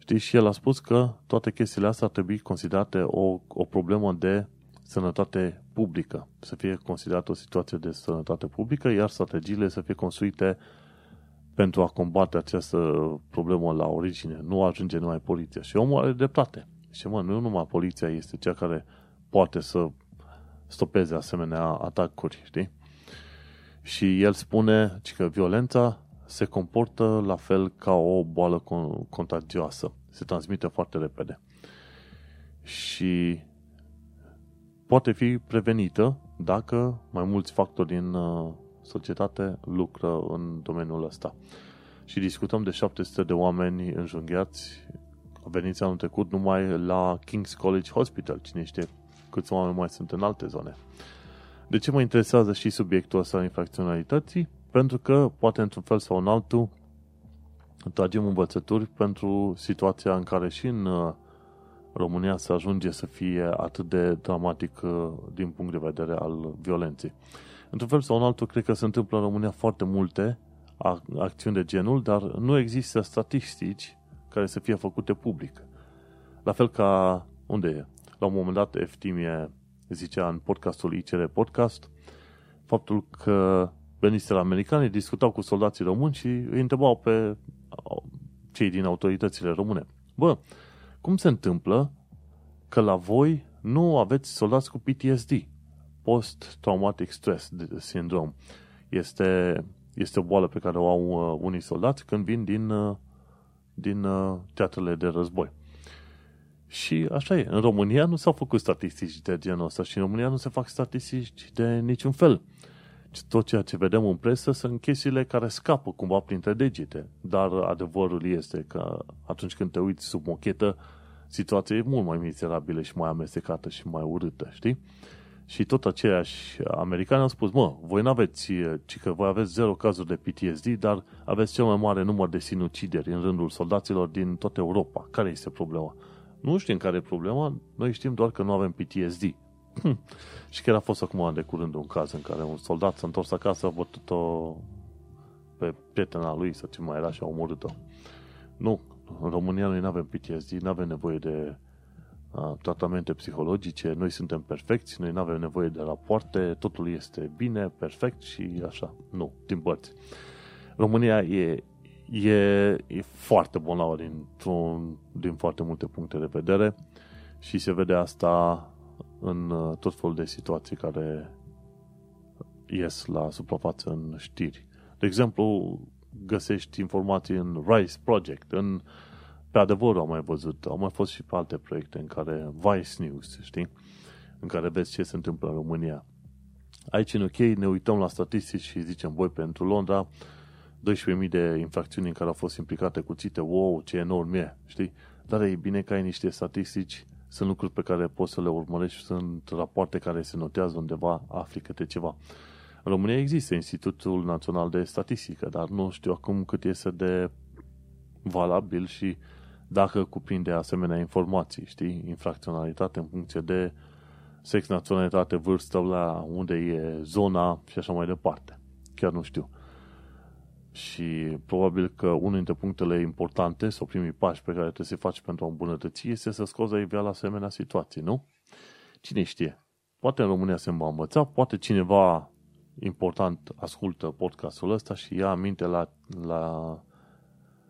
Știi, și el a spus că toate chestiile astea ar trebui considerate o, o problemă de sănătate publică, să fie considerată o situație de sănătate publică, iar strategiile să fie construite pentru a combate această problemă la origine. Nu ajunge numai poliția. Și omul are dreptate. Și mă, nu numai poliția este cea care poate să stopeze asemenea atacuri, știi? Și el spune că violența se comportă la fel ca o boală contagioasă. Se transmite foarte repede. Și poate fi prevenită dacă mai mulți factori din uh, societate lucră în domeniul ăsta. Și discutăm de 700 de oameni înjunghiați veniți anul trecut numai la King's College Hospital. Cine știe câți oameni mai sunt în alte zone. De ce mă interesează și subiectul ăsta al infracționalității? Pentru că, poate într-un fel sau în altul, tragem învățături pentru situația în care și în uh, România să ajunge să fie atât de dramatic uh, din punct de vedere al violenței. Într-un fel sau în altul, cred că se întâmplă în România foarte multe acțiuni de genul, dar nu există statistici care să fie făcute public. La fel ca, unde e? La un moment dat, Eftimie zicea în podcastul ICR Podcast faptul că veniseră americani discutau cu soldații români și îi întrebau pe cei din autoritățile române. Bă, cum se întâmplă că la voi nu aveți soldați cu PTSD, Post-Traumatic Stress Syndrome? Este, este o boală pe care o au uh, unii soldați când vin din, uh, din uh, teatrele de război. Și așa e. În România nu s-au făcut statistici de genul ăsta și în România nu se fac statistici de niciun fel. Tot ceea ce vedem în presă sunt chestiile care scapă cumva printre degete. Dar adevărul este că atunci când te uiți sub mochetă, situația e mult mai mizerabilă și mai amestecată și mai urâtă, știi? Și tot aceiași americani au spus, mă, voi nu aveți, ci că voi aveți zero cazuri de PTSD, dar aveți cel mai mare număr de sinucideri în rândul soldaților din toată Europa. Care este problema? Nu știm care e problema, noi știm doar că nu avem PTSD. Hm. Și chiar a fost acum de curând un caz în care un soldat s-a întors acasă, a bătut-o pe prietena lui să ce mai era și a omorât-o. Nu, în România noi nu avem PTSD, nu avem nevoie de uh, tratamente psihologice, noi suntem perfecți, noi nu avem nevoie de rapoarte, totul este bine, perfect și așa. Nu, din părți. România e e, e foarte bolnavă din, din foarte multe puncte de vedere și se vede asta în uh, tot felul de situații care ies la suprafață în știri. De exemplu, găsești informații în Rice Project, în pe adevăr am mai văzut, au mai fost și pe alte proiecte în care Vice News, știi? În care vezi ce se întâmplă în România. Aici în UK ne uităm la statistici și zicem, voi pentru Londra 12.000 de infracțiuni în care au fost implicate cuțite, wow, ce enorm e, știi? Dar e bine că ai niște statistici, sunt lucruri pe care poți să le urmărești, sunt rapoarte care se notează undeva, afli câte ceva. În România există Institutul Național de Statistică, dar nu știu acum cât este de valabil și dacă cuprinde asemenea informații, știi, infracționalitate în funcție de sex, naționalitate, vârstă, la unde e zona și așa mai departe. Chiar nu știu. Și probabil că unul dintre punctele importante sau primii pași pe care trebuie să-i faci pentru a îmbunătăți este să scoți la la asemenea situații, nu? Cine știe? Poate în România se va învăța, poate cineva important ascultă podcastul ăsta și ia aminte la, la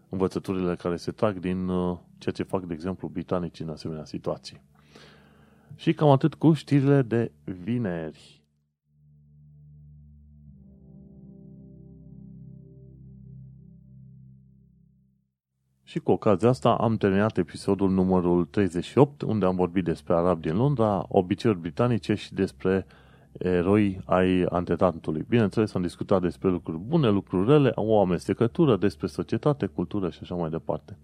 învățăturile care se trag din uh, ceea ce fac, de exemplu, britanicii în asemenea situații. Și cam atât cu știrile de vineri. Și cu ocazia asta am terminat episodul numărul 38, unde am vorbit despre arabi din Londra, obiceiuri britanice și despre eroi ai antetatului. Bineînțeles, am discutat despre lucruri bune, lucruri rele, o amestecătură, despre societate, cultură și așa mai departe.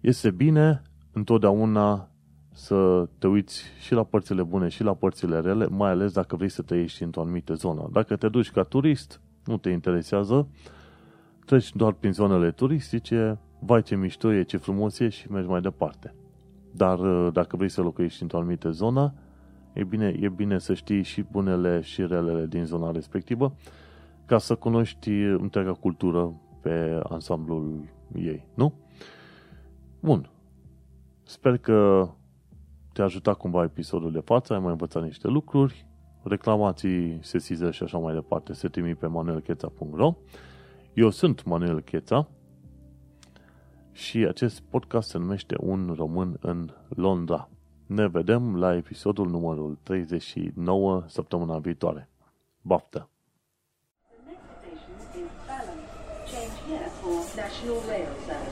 Este bine întotdeauna să te uiți și la părțile bune și la părțile rele, mai ales dacă vrei să te ieși într-o anumită zonă. Dacă te duci ca turist, nu te interesează, treci doar prin zonele turistice, vai ce mișto e, ce frumos e și mergi mai departe. Dar uh, dacă vrei să locuiești într-o anumită zonă, e bine, e bine să știi și bunele și relele din zona respectivă, ca să cunoști întreaga cultură pe ansamblul ei, nu? Bun. Sper că te-a ajutat cumva episodul de față, ai mai învățat niște lucruri, reclamații, sesizări și așa mai departe, se trimit pe manuelcheța.ro Eu sunt Manuel Cheța, și acest podcast se numește Un român în Londra. Ne vedem la episodul numărul 39 săptămâna viitoare. Baftă! The next station is Change National Rail Service.